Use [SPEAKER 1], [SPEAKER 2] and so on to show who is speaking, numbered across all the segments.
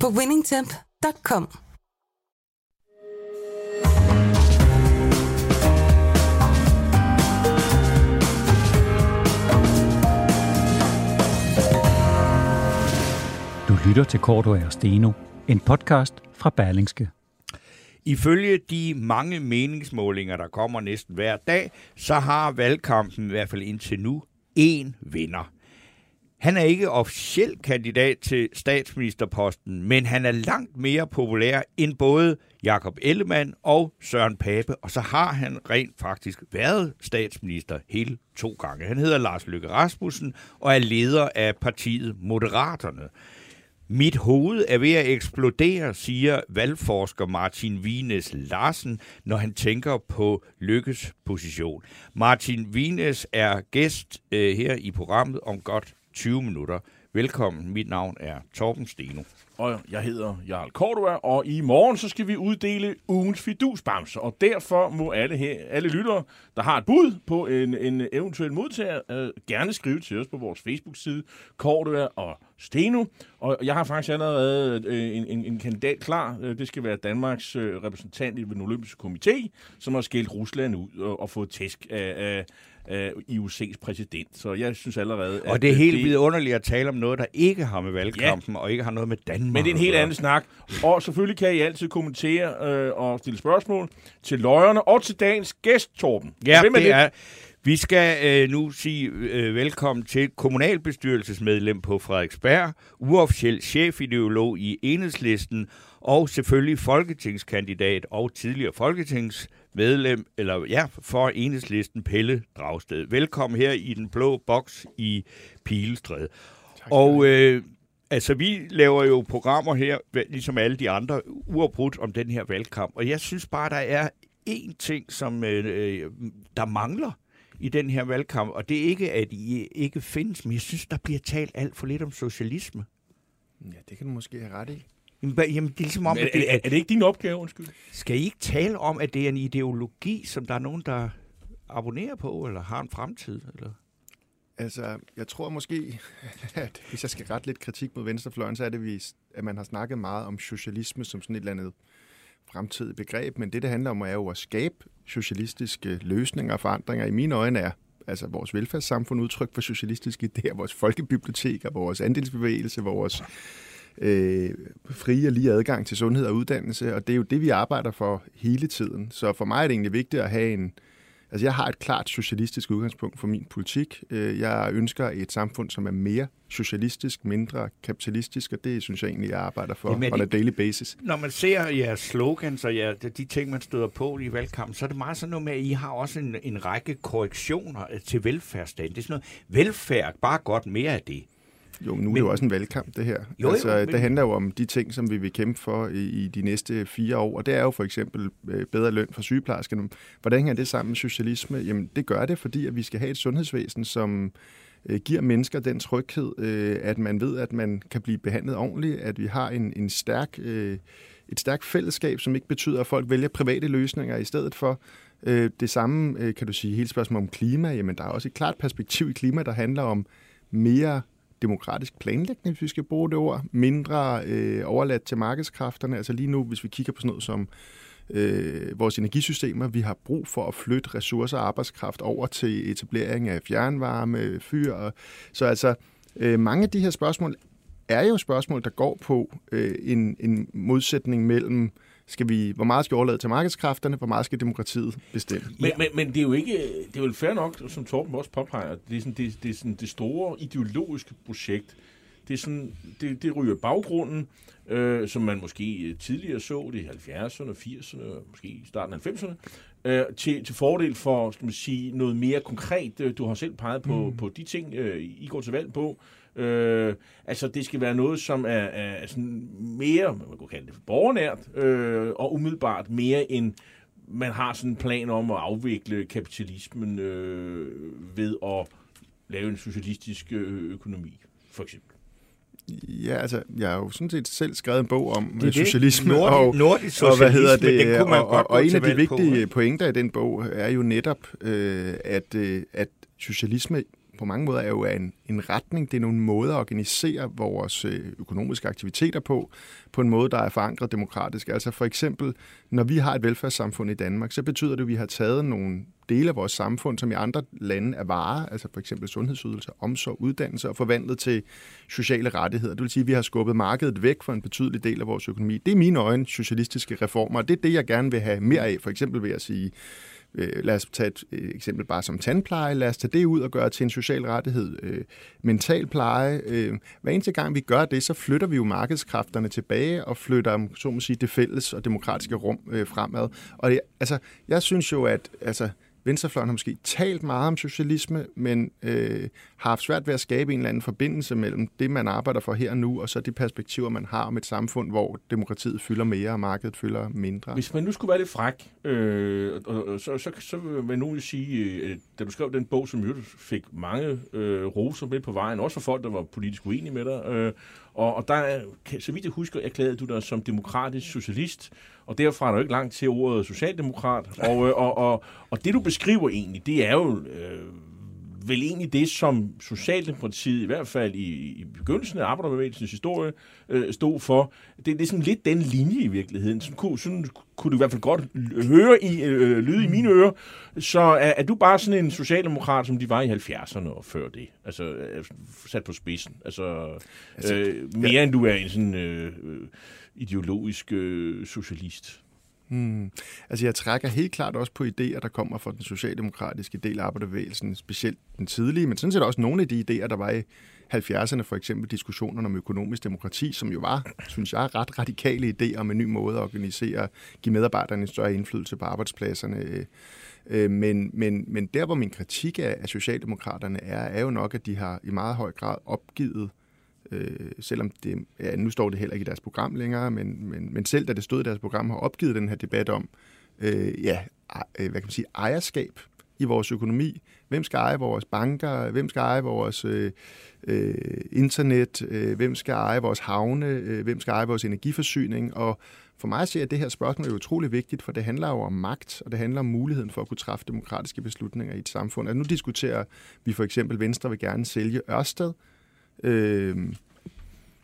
[SPEAKER 1] på winningtemp.com.
[SPEAKER 2] Du lytter til Korto og Steno, en podcast fra Berlingske.
[SPEAKER 3] Ifølge de mange meningsmålinger, der kommer næsten hver dag, så har valgkampen i hvert fald indtil nu én vinder. Han er ikke officiel kandidat til statsministerposten, men han er langt mere populær end både Jakob Ellemann og Søren Pape, og så har han rent faktisk været statsminister hele to gange. Han hedder Lars Løkke Rasmussen og er leder af partiet Moderaterne. Mit hoved er ved at eksplodere, siger valgforsker Martin Vines Larsen, når han tænker på Lykkes position. Martin Vines er gæst øh, her i programmet om godt 20 minutter. Velkommen, mit navn er Torben Steno.
[SPEAKER 4] Og jeg hedder Jarl Cordua, og i morgen så skal vi uddele ugens fidusbamse, og derfor må alle, her, alle lyttere, der har et bud på en, en eventuel modtager, øh, gerne skrive til os på vores Facebook-side, Cordua og Steno. Og jeg har faktisk allerede øh, en, en, en kandidat klar. Øh, det skal være Danmarks øh, repræsentant i den olympiske komité, som har skældt Rusland ud og, og fået tæsk af, af af IOC's præsident. Så jeg synes allerede...
[SPEAKER 3] Og det er helt det... vidunderligt at tale om noget, der ikke har med valgkampen, ja. og ikke har noget med Danmark.
[SPEAKER 4] Men det er en helt anden snak. Og selvfølgelig kan I altid kommentere øh, og stille spørgsmål til løjerne og til dagens gæst, Torben.
[SPEAKER 3] Ja, Hvem er det er... Vi skal øh, nu sige øh, velkommen til kommunalbestyrelsesmedlem på Frederiksberg, uofficiel chefideolog i Enhedslisten og selvfølgelig folketingskandidat og tidligere folketingsmedlem, eller ja, for Enhedslisten Pelle Dragsted. Velkommen her i den blå boks i Pilestræde. Og øh, altså, vi laver jo programmer her, ligesom alle de andre, uafbrudt om den her valgkamp. Og jeg synes bare, der er én ting, som øh, der mangler i den her valgkamp, og det er ikke, at I ikke findes, men jeg synes, der bliver talt alt for lidt om socialisme.
[SPEAKER 5] Ja, det kan du måske have ret i.
[SPEAKER 3] Jamen, jamen det er ligesom om...
[SPEAKER 4] er, det, er, er det ikke din opgave, undskyld?
[SPEAKER 3] Skal I ikke tale om, at det er en ideologi, som der er nogen, der abonnerer på, eller har en fremtid? Eller?
[SPEAKER 5] Altså, jeg tror måske, at hvis jeg skal rette lidt kritik mod venstrefløjen, så er det, at man har snakket meget om socialisme som sådan et eller andet fremtidigt begreb, men det, det handler om, er jo at skabe socialistiske løsninger og forandringer. I mine øjne er altså vores velfærdssamfund udtryk for socialistiske idéer, vores folkebiblioteker, vores andelsbevægelse, vores øh, frie og lige adgang til sundhed og uddannelse, og det er jo det, vi arbejder for hele tiden. Så for mig er det egentlig vigtigt at have en, Altså, jeg har et klart socialistisk udgangspunkt for min politik. Øh, jeg ønsker et samfund, som er mere socialistisk, mindre kapitalistisk, og det synes jeg egentlig, jeg arbejder for Jamen, on a daily basis.
[SPEAKER 3] Når man ser jeres slogans og jeres, de ting, man støder på i valgkampen, så er det meget sådan noget med, at I har også en, en række korrektioner til velfærdsstaten. Det er sådan noget, velfærd, bare godt mere af det.
[SPEAKER 5] Jo, men nu men, er det jo også en valgkamp, det her. Jo, altså, jo, men... Det handler jo om de ting, som vi vil kæmpe for i, i de næste fire år, og det er jo for eksempel øh, bedre løn for sygeplejerskerne. Hvordan hænger det sammen med socialisme? Jamen, det gør det, fordi at vi skal have et sundhedsvæsen, som øh, giver mennesker den tryghed, øh, at man ved, at man kan blive behandlet ordentligt, at vi har en, en stærk, øh, et stærkt fællesskab, som ikke betyder, at folk vælger private løsninger i stedet for. Øh, det samme øh, kan du sige hele spørgsmålet om klima. Jamen, der er også et klart perspektiv i klima, der handler om mere demokratisk planlægning, hvis vi skal bruge det ord, mindre øh, overladt til markedskræfterne. Altså lige nu, hvis vi kigger på sådan noget som øh, vores energisystemer, vi har brug for at flytte ressourcer og arbejdskraft over til etablering af fjernvarme, fyr. Og, så altså, øh, mange af de her spørgsmål er jo spørgsmål, der går på øh, en, en modsætning mellem skal vi, hvor meget skal vi overlade til markedskræfterne, hvor meget skal demokratiet bestemme?
[SPEAKER 4] Men, men, men det er jo ikke, det er jo fair nok, som Torben også påpeger, det er sådan det, det, er sådan det store ideologiske projekt. Det, er sådan, det, det ryger baggrunden, øh, som man måske tidligere så, det i 70'erne, 80'erne, måske i starten af 90'erne, øh, til, til fordel for skal man sige, noget mere konkret. Du har selv peget på, mm. på de ting, øh, I går til valg på, Øh, altså, det skal være noget, som er, er sådan mere, man kunne kalde det borgernært, øh, og umiddelbart mere end man har sådan en plan om at afvikle kapitalismen øh, ved at lave en socialistisk øh, økonomi, for eksempel.
[SPEAKER 5] Ja, altså, jeg har jo sådan set selv skrevet en bog om det socialisme.
[SPEAKER 3] Nordisk,
[SPEAKER 5] og,
[SPEAKER 3] nordisk
[SPEAKER 5] og, hvad hedder det,
[SPEAKER 3] det kunne man
[SPEAKER 5] og,
[SPEAKER 3] godt
[SPEAKER 5] og, og en af de vigtige
[SPEAKER 3] på.
[SPEAKER 5] pointer i den bog er jo netop, øh, at, øh, at socialisme på mange måder er jo en, en retning, det er nogle måder at organisere vores øh, økonomiske aktiviteter på, på en måde, der er forankret demokratisk. Altså for eksempel, når vi har et velfærdssamfund i Danmark, så betyder det, at vi har taget nogle dele af vores samfund, som i andre lande er varer, altså for eksempel sundhedsydelser, omsorg, uddannelse, og forvandlet til sociale rettigheder. Det vil sige, at vi har skubbet markedet væk for en betydelig del af vores økonomi. Det er mine øjne socialistiske reformer, og det er det, jeg gerne vil have mere af. For eksempel ved at sige, Øh, lad os tage et øh, eksempel bare som tandpleje. Lad os tage det ud og gøre til en social rettighed. Øh, mental pleje. Øh, hver eneste gang vi gør det, så flytter vi jo markedskræfterne tilbage og flytter, så må sige, det fælles og demokratiske rum øh, fremad. Og det, altså, jeg synes jo, at altså, Venstrefløjen har måske talt meget om socialisme, men øh, har haft svært ved at skabe en eller anden forbindelse mellem det, man arbejder for her og nu, og så de perspektiver, man har om et samfund, hvor demokratiet fylder mere, og markedet fylder mindre.
[SPEAKER 4] Hvis man nu skulle være lidt fræk, øh, og, og, så, så, så vil nu sige, øh, da du skrev den bog, som jo fik mange øh, roser med på vejen, også for folk, der var politisk uenige med dig, øh, og, og der, så vidt jeg husker, erklærede du dig som demokratisk socialist, og derfra er der jo ikke langt til ordet socialdemokrat. Og, øh, og, og, og det, du beskriver egentlig, det er jo øh, vel egentlig det, som Socialdemokratiet, i hvert fald i, i begyndelsen af arbejderbevægelsens historie, øh, stod for. Det, det er sådan lidt den linje i virkeligheden. Sådan kunne, sådan kunne du i hvert fald godt høre i, øh, lyde i mine ører. Så er, er du bare sådan en socialdemokrat, som de var i 70'erne og før det? Altså øh, sat på spidsen. Altså, altså øh, mere ja. end du er en sådan øh, ideologisk øh, socialist.
[SPEAKER 5] Hmm. Altså jeg trækker helt klart også på idéer, der kommer fra den socialdemokratiske del af arbejderbevægelsen, specielt den tidlige, men sådan set også nogle af de idéer, der var i 70'erne, for eksempel diskussionerne om økonomisk demokrati, som jo var, synes jeg, ret radikale idéer om en ny måde at organisere, give medarbejderne en større indflydelse på arbejdspladserne. Øh, øh, men, men, men der, hvor min kritik af, af Socialdemokraterne er, er jo nok, at de har i meget høj grad opgivet øh, Øh, selvom det, ja, nu står det heller ikke i deres program længere, men, men, men selv da det stod i deres program, har opgivet den her debat om, øh, ja, øh, hvad kan man sige, ejerskab i vores økonomi. Hvem skal eje vores banker? Hvem skal eje vores øh, øh, internet? Øh, hvem skal eje vores havne? Øh, hvem skal eje vores energiforsyning? Og for mig ser jeg, at det her spørgsmål er utrolig vigtigt, for det handler jo om magt, og det handler om muligheden for at kunne træffe demokratiske beslutninger i et samfund. Altså nu diskuterer vi for eksempel, Venstre vil gerne sælge Ørsted, Øh,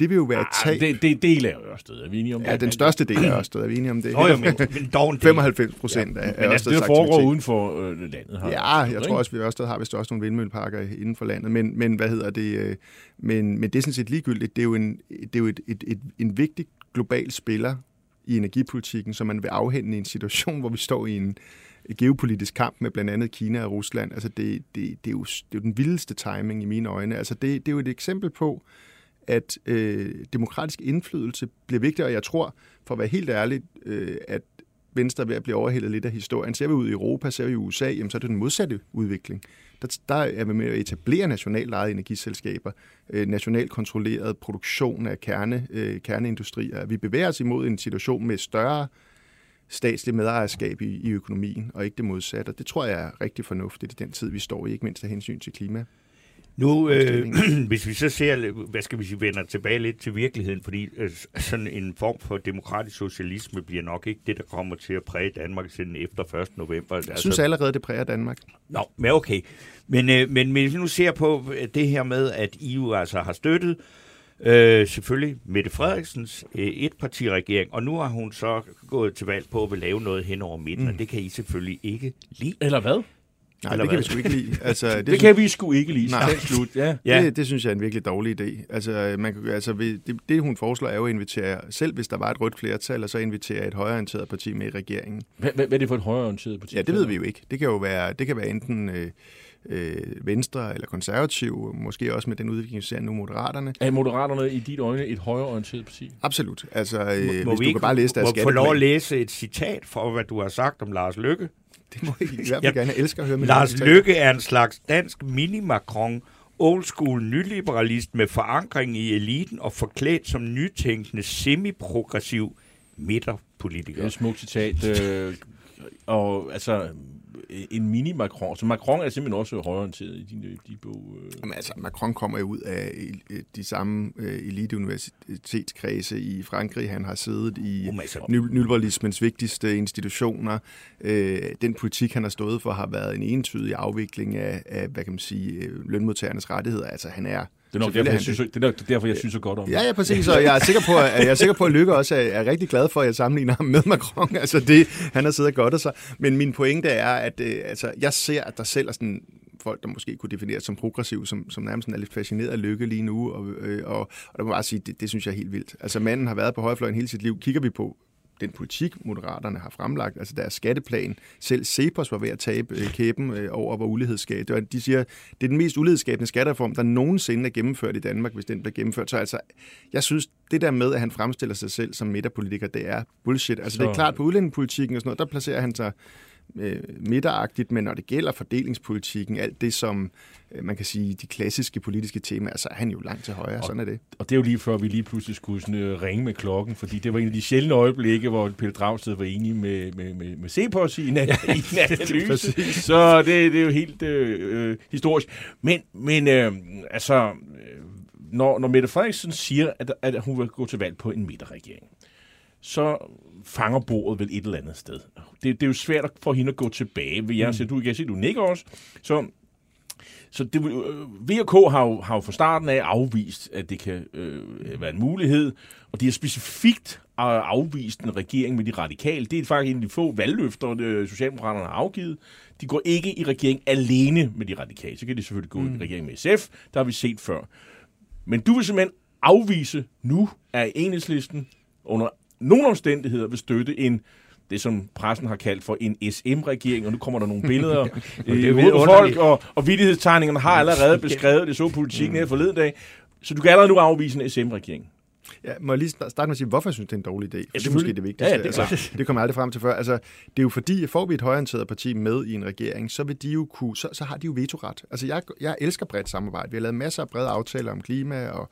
[SPEAKER 5] det vil jo være et
[SPEAKER 4] tab. Det, det del af Ørsted, er vi enige om
[SPEAKER 5] det? Ja, den største del af Ørsted, er vi enige om det?
[SPEAKER 3] Nå, jo, men, men dog
[SPEAKER 5] 95 procent ja. af
[SPEAKER 4] Men altså, det foregår uden for øh, landet.
[SPEAKER 5] Har ja, jeg ikke? tror også, at Ørsted har vist også nogle vindmølleparker inden for landet, men, men hvad hedder det? Øh, men, men det er sådan set ligegyldigt. Det er jo en, det er jo et, et, et, en vigtig global spiller i energipolitikken, som man vil afhænde i en situation, hvor vi står i en geopolitisk kamp med blandt andet Kina og Rusland. Altså det, det, det, er, jo, det er jo den vildeste timing i mine øjne. Altså det, det er jo et eksempel på, at øh, demokratisk indflydelse bliver vigtigere, og jeg tror, for at være helt ærlig, øh, at Venstre er ved at blive overhældet lidt af historien. Ser vi ud i Europa, ser vi i USA, jamen, så er det den modsatte udvikling. Der, der er vi med at etablere nationalt ejede energiselskaber, øh, nationalt kontrolleret produktion af kerne, øh, kerneindustrier. Vi bevæger os imod en situation med større statslig medejerskab i, i økonomien, og ikke det modsatte. Og det tror jeg er rigtig fornuftigt i den tid, vi står i, ikke mindst af hensyn til klima.
[SPEAKER 3] Nu, øh, hvis vi så ser, hvad skal vi sige, vender tilbage lidt til virkeligheden, fordi øh, sådan en form for demokratisk socialisme bliver nok ikke det, der kommer til at præge Danmark siden efter 1. november.
[SPEAKER 5] Jeg altså, synes allerede, det præger Danmark.
[SPEAKER 3] Nå, men okay. Men, øh, men hvis vi nu ser på det her med, at EU altså har støttet Øh, selvfølgelig Mette Frederiksens øh, etpartiregering, og nu har hun så gået til valg på at vil lave noget hen over midten, mm. og det kan I selvfølgelig ikke lide.
[SPEAKER 4] Eller hvad?
[SPEAKER 5] Nej, Eller det kan vi sgu ikke lide. Altså,
[SPEAKER 4] det, det kan vi sgu ikke lide. Nej. Slut. Ja.
[SPEAKER 5] ja. Det, det synes jeg er en virkelig dårlig idé. Altså, man, altså, det, det, hun foreslår er jo at invitere, selv hvis der var et rødt flertal, og så invitere et højreorienteret parti med i regeringen.
[SPEAKER 4] Hvad, hvad er det for et højreorienteret parti?
[SPEAKER 5] Ja, det ved vi jo ikke. Det kan jo være, det kan være enten... Øh, øh, Venstre eller konservativ, måske også med den udvikling, vi ser nu Moderaterne.
[SPEAKER 4] Er Moderaterne i dit øjne et højreorienteret parti?
[SPEAKER 5] Absolut. Altså, øh, må, hvis du kan bare læse deres.
[SPEAKER 3] Må få lov at læse et citat for, hvad du har sagt om Lars Lykke?
[SPEAKER 5] Det må jeg i hvert fald gerne. Jeg elsker at høre med
[SPEAKER 3] Lars Lykke er en slags dansk mini-Macron, old school nyliberalist med forankring i eliten og forklædt som nytænkende semi-progressiv midterpolitiker. Det
[SPEAKER 4] er et smukt citat. Øh, og altså, en mini-Macron. Så Macron er simpelthen også højorienteret i de, de bog.
[SPEAKER 5] Øh. Jamen altså, Macron kommer jo ud af de samme øh, eliteuniversitetskredse i Frankrig. Han har siddet i nyliberalismens vigtigste institutioner. Øh, den politik, han har stået for, har været en entydig afvikling af, af hvad kan man sige, lønmodtagernes rettigheder. Altså, han er
[SPEAKER 4] det er nok derfor, jeg synes, det er derfor, jeg synes så godt om
[SPEAKER 5] Ja, ja, præcis. Og jeg er sikker på, at, jeg er sikker på, at Lykke også er, er rigtig glad for, at jeg sammenligner ham med Macron. Altså det, han har siddet godt sig. Men min pointe er, at øh, altså, jeg ser, at der selv er sådan folk, der måske kunne defineres som progressiv, som, som nærmest er lidt fascineret af lykke lige nu. Og, øh, og, og der må bare sige, det, det synes jeg er helt vildt. Altså manden har været på højrefløjen hele sit liv. Kigger vi på den politik, Moderaterne har fremlagt, altså deres skatteplan. Selv Cepos var ved at tabe øh, kæben øh, over, hvor ulighedsskab. De siger, det er den mest ulighedsskabende skattereform, der nogensinde er gennemført i Danmark, hvis den bliver gennemført. Så altså, jeg synes, det der med, at han fremstiller sig selv som midterpolitiker, det er bullshit. Altså, så... det er klart, på udlændingepolitikken og sådan noget, der placerer han sig øh, midteragtigt, men når det gælder fordelingspolitikken, alt det som øh, man kan sige, de klassiske politiske temaer, så er han jo langt til højre, og, sådan er det.
[SPEAKER 4] Og det er jo lige før, vi lige pludselig skulle sådan, øh, ringe med klokken, fordi det var en af de sjældne øjeblikke, hvor Pelle Dragsted var enig med, med, med, med Cepos i en, ja, i en analyse. så det, det er jo helt øh, øh, historisk. Men, men øh, altså, øh, når, når Mette Frederiksen siger, at, at hun vil gå til valg på en midterregering, så fanger bordet vel et eller andet sted. Det, det er jo svært for hende at gå tilbage. Jeg mm. du kan se, du nikker også. Så, så det, øh, VK har jo, har jo fra starten af afvist, at det kan øh, være en mulighed, og de har specifikt øh, afvist en regering med de radikale. Det er faktisk en af de få valgløfter, øh, Socialdemokraterne har afgivet. De går ikke i regering alene med de radikale. Så kan de selvfølgelig gå mm. i regering med SF. Der har vi set før. Men du vil simpelthen afvise nu af enhedslisten under nogen omstændigheder vil støtte en det, som pressen har kaldt for en SM-regering, og nu kommer der nogle billeder i hovedet folk, og, og vidtighedstegningerne har allerede beskrevet det, så politikken her forleden dag. Så du kan allerede nu afvise en SM-regering.
[SPEAKER 5] Ja, må jeg lige starte med at sige, hvorfor jeg synes, det er en dårlig idé? For ja, det er måske det vigtigste. Ja, ja, det, altså, det kommer jeg aldrig frem til før. Altså, det er jo fordi, at får vi et højorienteret parti med i en regering, så vil de jo kunne, så, så har de jo vetoret. Altså, jeg, jeg elsker bredt samarbejde. Vi har lavet masser af brede aftaler om klima og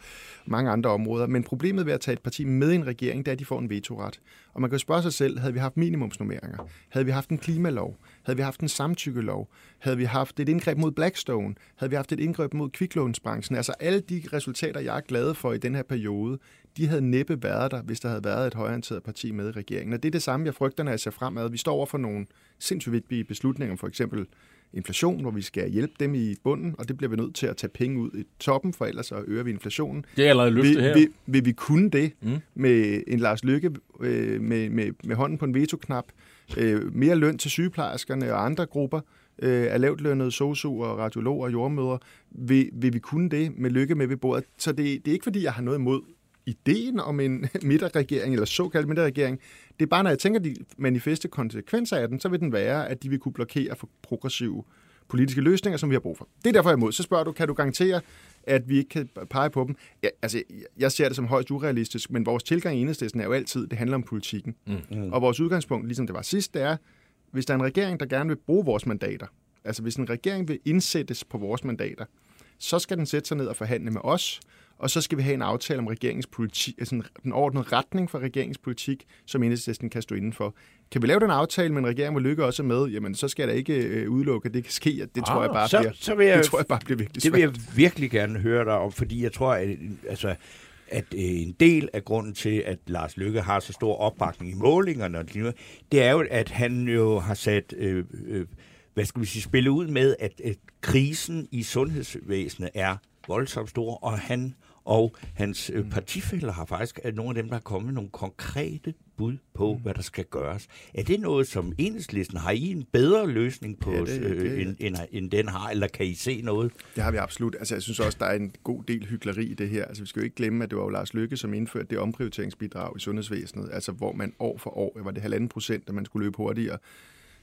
[SPEAKER 5] mange andre områder. Men problemet ved at tage et parti med i en regering, det er, at de får en vetoret. Og man kan jo spørge sig selv, havde vi haft minimumsnummeringer? Havde vi haft en klimalov? Havde vi haft en samtykkelov? Havde vi haft et indgreb mod Blackstone? Havde vi haft et indgreb mod kviklånsbranchen? Altså alle de resultater, jeg er glad for i den her periode, de havde næppe været der, hvis der havde været et højorienteret parti med i regeringen. Og det er det samme, jeg frygter, når jeg ser fremad. Vi står over for nogle sindssygt vigtige beslutninger, for eksempel inflation, hvor vi skal hjælpe dem i bunden, og det bliver vi nødt til at tage penge ud i toppen, for ellers så øger vi inflationen.
[SPEAKER 4] Det er allerede løftet her.
[SPEAKER 5] Vil, vil vi kunne det mm. med en Lars Lykke øh, med, med, med hånden på en vetoknap, øh, mere løn til sygeplejerskerne og andre grupper, øh, af lavt lønnede sosu og radiologer og jordmøder, vil, vil vi kunne det med lykke med ved bordet. Så det, det er ikke, fordi jeg har noget imod ideen om en midterregering, eller såkaldt midterregering. Det er bare, når jeg tænker de manifeste konsekvenser af den, så vil den være, at de vil kunne blokere for progressive politiske løsninger, som vi har brug for. Det er derfor, jeg er imod. Så spørger du, kan du garantere, at vi ikke kan pege på dem? Ja, altså, jeg ser det som højst urealistisk, men vores tilgang i enhedslisten er jo altid, det handler om politikken. Mm. Og vores udgangspunkt, ligesom det var sidst, det er, hvis der er en regering, der gerne vil bruge vores mandater, altså hvis en regering vil indsættes på vores mandater, så skal den sætte sig ned og forhandle med os, og så skal vi have en aftale om regeringens politik, altså den ordnede retning for regeringens politik, som enhedslisten kan stå indenfor. Kan vi lave den aftale, men regeringen vil lykke også med, jamen så skal der ikke øh, udelukke, at det kan ske. Det, tror, ah, jeg bare så, bliver, så vil jeg, det tror jeg bare bliver virkelig
[SPEAKER 3] Det vil jeg virkelig gerne høre dig om, fordi jeg tror, at altså, at øh, en del af grunden til, at Lars Lykke har så stor opbakning i målingerne, det er jo, at han jo har sat, øh, øh, hvad skal vi sige, spille ud med, at, at krisen i sundhedsvæsenet er voldsomt stor, og han og hans øh, partifælder har faktisk er nogle af dem, der har kommet med nogle konkrete bud på, mm. hvad der skal gøres. Er det noget, som enhedslisten har I en bedre løsning på, ja, det, øh, det, end, end, end den har, eller kan I se noget?
[SPEAKER 5] Det har vi absolut. Altså, jeg synes også, der er en god del hyggeleri i det her. Altså, vi skal jo ikke glemme, at det var jo Lars Lykke, som indførte det omprioriteringsbidrag i sundhedsvæsenet, altså hvor man år for år, var det halvanden procent, at man skulle løbe hurtigere,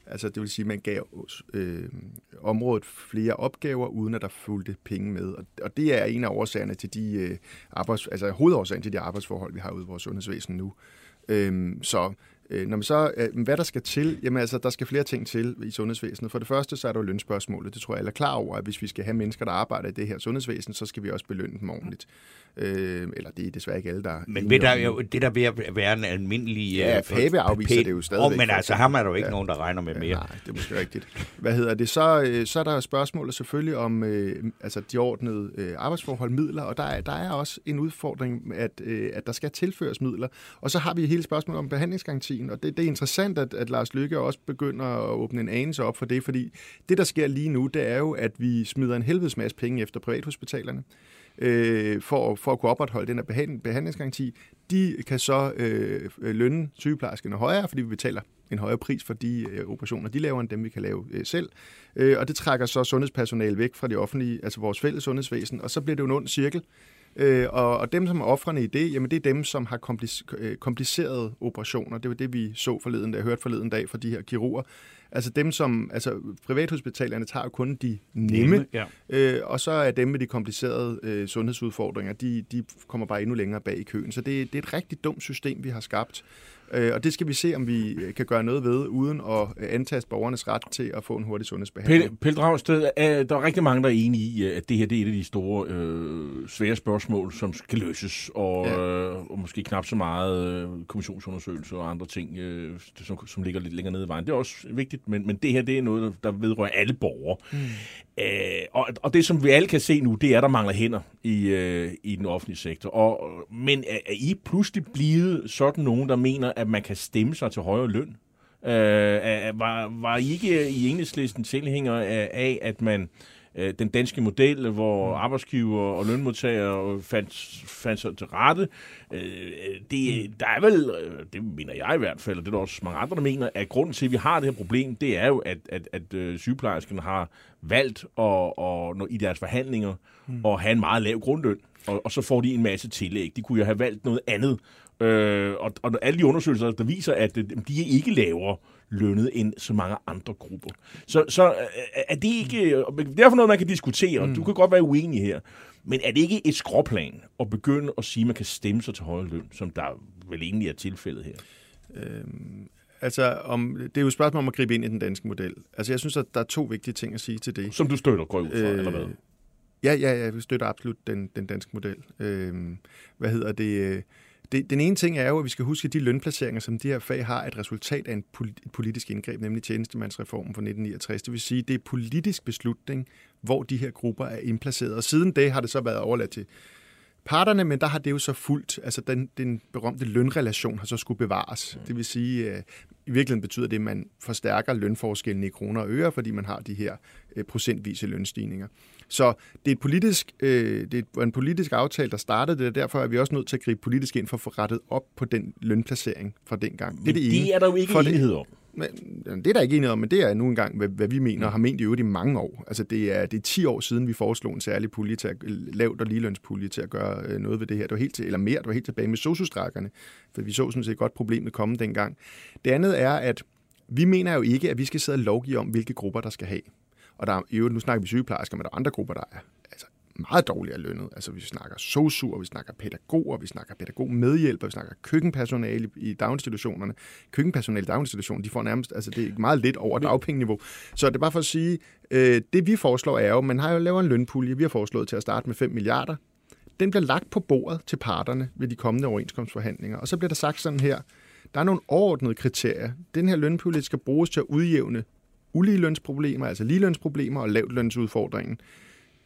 [SPEAKER 5] Altså det vil sige, at man gav øh, området flere opgaver, uden at der fulgte penge med. Og, og det er en af årsagerne til de øh, arbejds, altså hovedårsagen til de arbejdsforhold, vi har ude i vores sundhedsvæsen nu. Øhm, så Øh, når man så, øh, hvad der skal til? Jamen altså, der skal flere ting til i sundhedsvæsenet. For det første, så er der jo lønspørgsmålet. Det tror jeg alle er klar over, at hvis vi skal have mennesker, der arbejder i det her sundhedsvæsen, så skal vi også belønne dem ordentligt. Øh, eller det er desværre ikke alle, der
[SPEAKER 3] Men ved der, jo, det der ved at være en almindelig...
[SPEAKER 5] Ja, Pape afviser det jo stadigvæk.
[SPEAKER 3] Oh, men altså, ham er der jo ikke ja. nogen, der regner med mere.
[SPEAKER 5] Nej, det er måske rigtigt. Hvad hedder det? Så, øh, så er der spørgsmålet selvfølgelig om øh, altså de ordnede øh, arbejdsforhold, midler, og der er, der er også en udfordring, at, øh, at der skal tilføres midler. Og så har vi hele spørgsmålet om behandlingsgarantien, og det, det er interessant, at, at Lars Lykke også begynder at åbne en anelse op for det, fordi det, der sker lige nu, det er jo, at vi smider en helvedes masse penge efter privathospitalerne øh, for, for at kunne opretholde den her behandlingsgaranti. De kan så øh, lønne sygeplejerskerne højere, fordi vi betaler en højere pris for de øh, operationer, de laver, end dem vi kan lave øh, selv. Øh, og det trækker så sundhedspersonale væk fra det offentlige, altså vores fælles sundhedsvæsen, og så bliver det jo en ond cirkel. Øh, og, og dem, som er offrene i det, jamen det er dem, som har øh, komplicerede operationer. Det var det, vi så forleden dag, hørte forleden dag fra de her kirurger. Altså dem, som, altså privathospitalerne tager jo kun de nemme, nemme ja. øh, og så er dem med de komplicerede øh, sundhedsudfordringer, de, de kommer bare endnu længere bag i køen. Så det, det er et rigtig dumt system, vi har skabt. Øh, og det skal vi se, om vi øh, kan gøre noget ved, uden at øh, antaste borgernes ret til at få en hurtig sundhedsbehandling.
[SPEAKER 4] Pelle Dragsted, der er rigtig mange, der er enige i, at det her det er et af de store øh, svære spørgsmål, som skal løses, og, ja. øh, og måske knap så meget øh, kommissionsundersøgelser og andre ting, øh, som, som ligger lidt længere nede i vejen. Det er også vigtigt, men, men det her det er noget, der vedrører alle borgere. Mm. Øh, og, og det, som vi alle kan se nu, det er, at der mangler hænder i, øh, i den offentlige sektor. Og, men er, er I pludselig blevet sådan nogen, der mener, at man kan stemme sig til højere løn? Øh, var, var I ikke i enhedslisten tilhænger af, af, at man øh, den danske model, hvor mm. arbejdsgiver og lønmodtagere fandt, fandt sig til rette. Øh, det, der er vel, øh, det mener jeg i hvert fald, og det er der også mange andre, der mener, at grunden til, at vi har det her problem, det er jo, at, at, at øh, sygeplejerskerne har valgt at, at, i deres forhandlinger mm. at have en meget lav grundløn, og, og så får de en masse tillæg. De kunne jo have valgt noget andet. Øh, og, og alle de undersøgelser, der viser, at de er ikke lavere lønnet end så mange andre grupper. Så, så er det ikke... Det er for noget, man kan diskutere, mm. du kan godt være uenig her. Men er det ikke et skråplan at begynde at sige, at man kan stemme sig til højere løn, som der vel egentlig er tilfældet her?
[SPEAKER 5] Øhm, altså, om, det er jo et spørgsmål om at gribe ind i den danske model. Altså, jeg synes, at der er to vigtige ting at sige til det.
[SPEAKER 4] Som du støtter, går ud fra, øh, eller hvad?
[SPEAKER 5] Ja, ja, ja, vi støtter absolut den, den danske model. Øh, hvad hedder det? Det, den ene ting er jo, at vi skal huske, at de lønplaceringer, som de her fag har, er et resultat af en politisk indgreb, nemlig tjenestemandsreformen fra 1969. Det vil sige, at det er politisk beslutning, hvor de her grupper er indplaceret. Og siden det har det så været overladt til parterne, men der har det jo så fuldt, altså den, den berømte lønrelation har så skulle bevares. Det vil sige, at i virkeligheden betyder det, at man forstærker lønforskellen i kroner og øre, fordi man har de her øh, procentvise lønstigninger. Så det er, et politisk, øh, det er en politisk aftale, der startede det, og derfor er vi også nødt til at gribe politisk ind for at få rettet op på den lønplacering fra dengang.
[SPEAKER 4] Det er, det, det er der jo ikke for enighed om.
[SPEAKER 5] Men, det er der ikke enighed om, men det er nu engang, hvad, hvad vi mener, og har ment i øvrigt i mange år. Altså det er, det er 10 år siden, vi foreslog en særlig pulje til at, lavt og ligelønspulje til at gøre øh, noget ved det her. Det var helt til, eller mere, det var helt tilbage med sosustrækkerne, for vi så sådan set godt problemet komme dengang. Det andet er, at vi mener jo ikke, at vi skal sidde og lovgive om, hvilke grupper, der skal have. Og der er, jo, nu snakker vi sygeplejersker, men der er andre grupper, der er altså, meget dårligere lønnet. Altså vi snakker sosuer, vi snakker pædagoger, vi snakker pædagogmedhjælper, vi snakker køkkenpersonale i daginstitutionerne. Køkkenpersonale i daginstitutionerne, de får nærmest, altså det er meget lidt over dagpengeniveau. Så det er bare for at sige, øh, det vi foreslår er jo, man har jo lavet en lønpulje, vi har foreslået til at starte med 5 milliarder. Den bliver lagt på bordet til parterne ved de kommende overenskomstforhandlinger. Og så bliver der sagt sådan her, der er nogle overordnede kriterier. Den her lønpulje skal bruges til at udjævne uligelønsproblemer, altså ligelønsproblemer og lavtlønsudfordringen.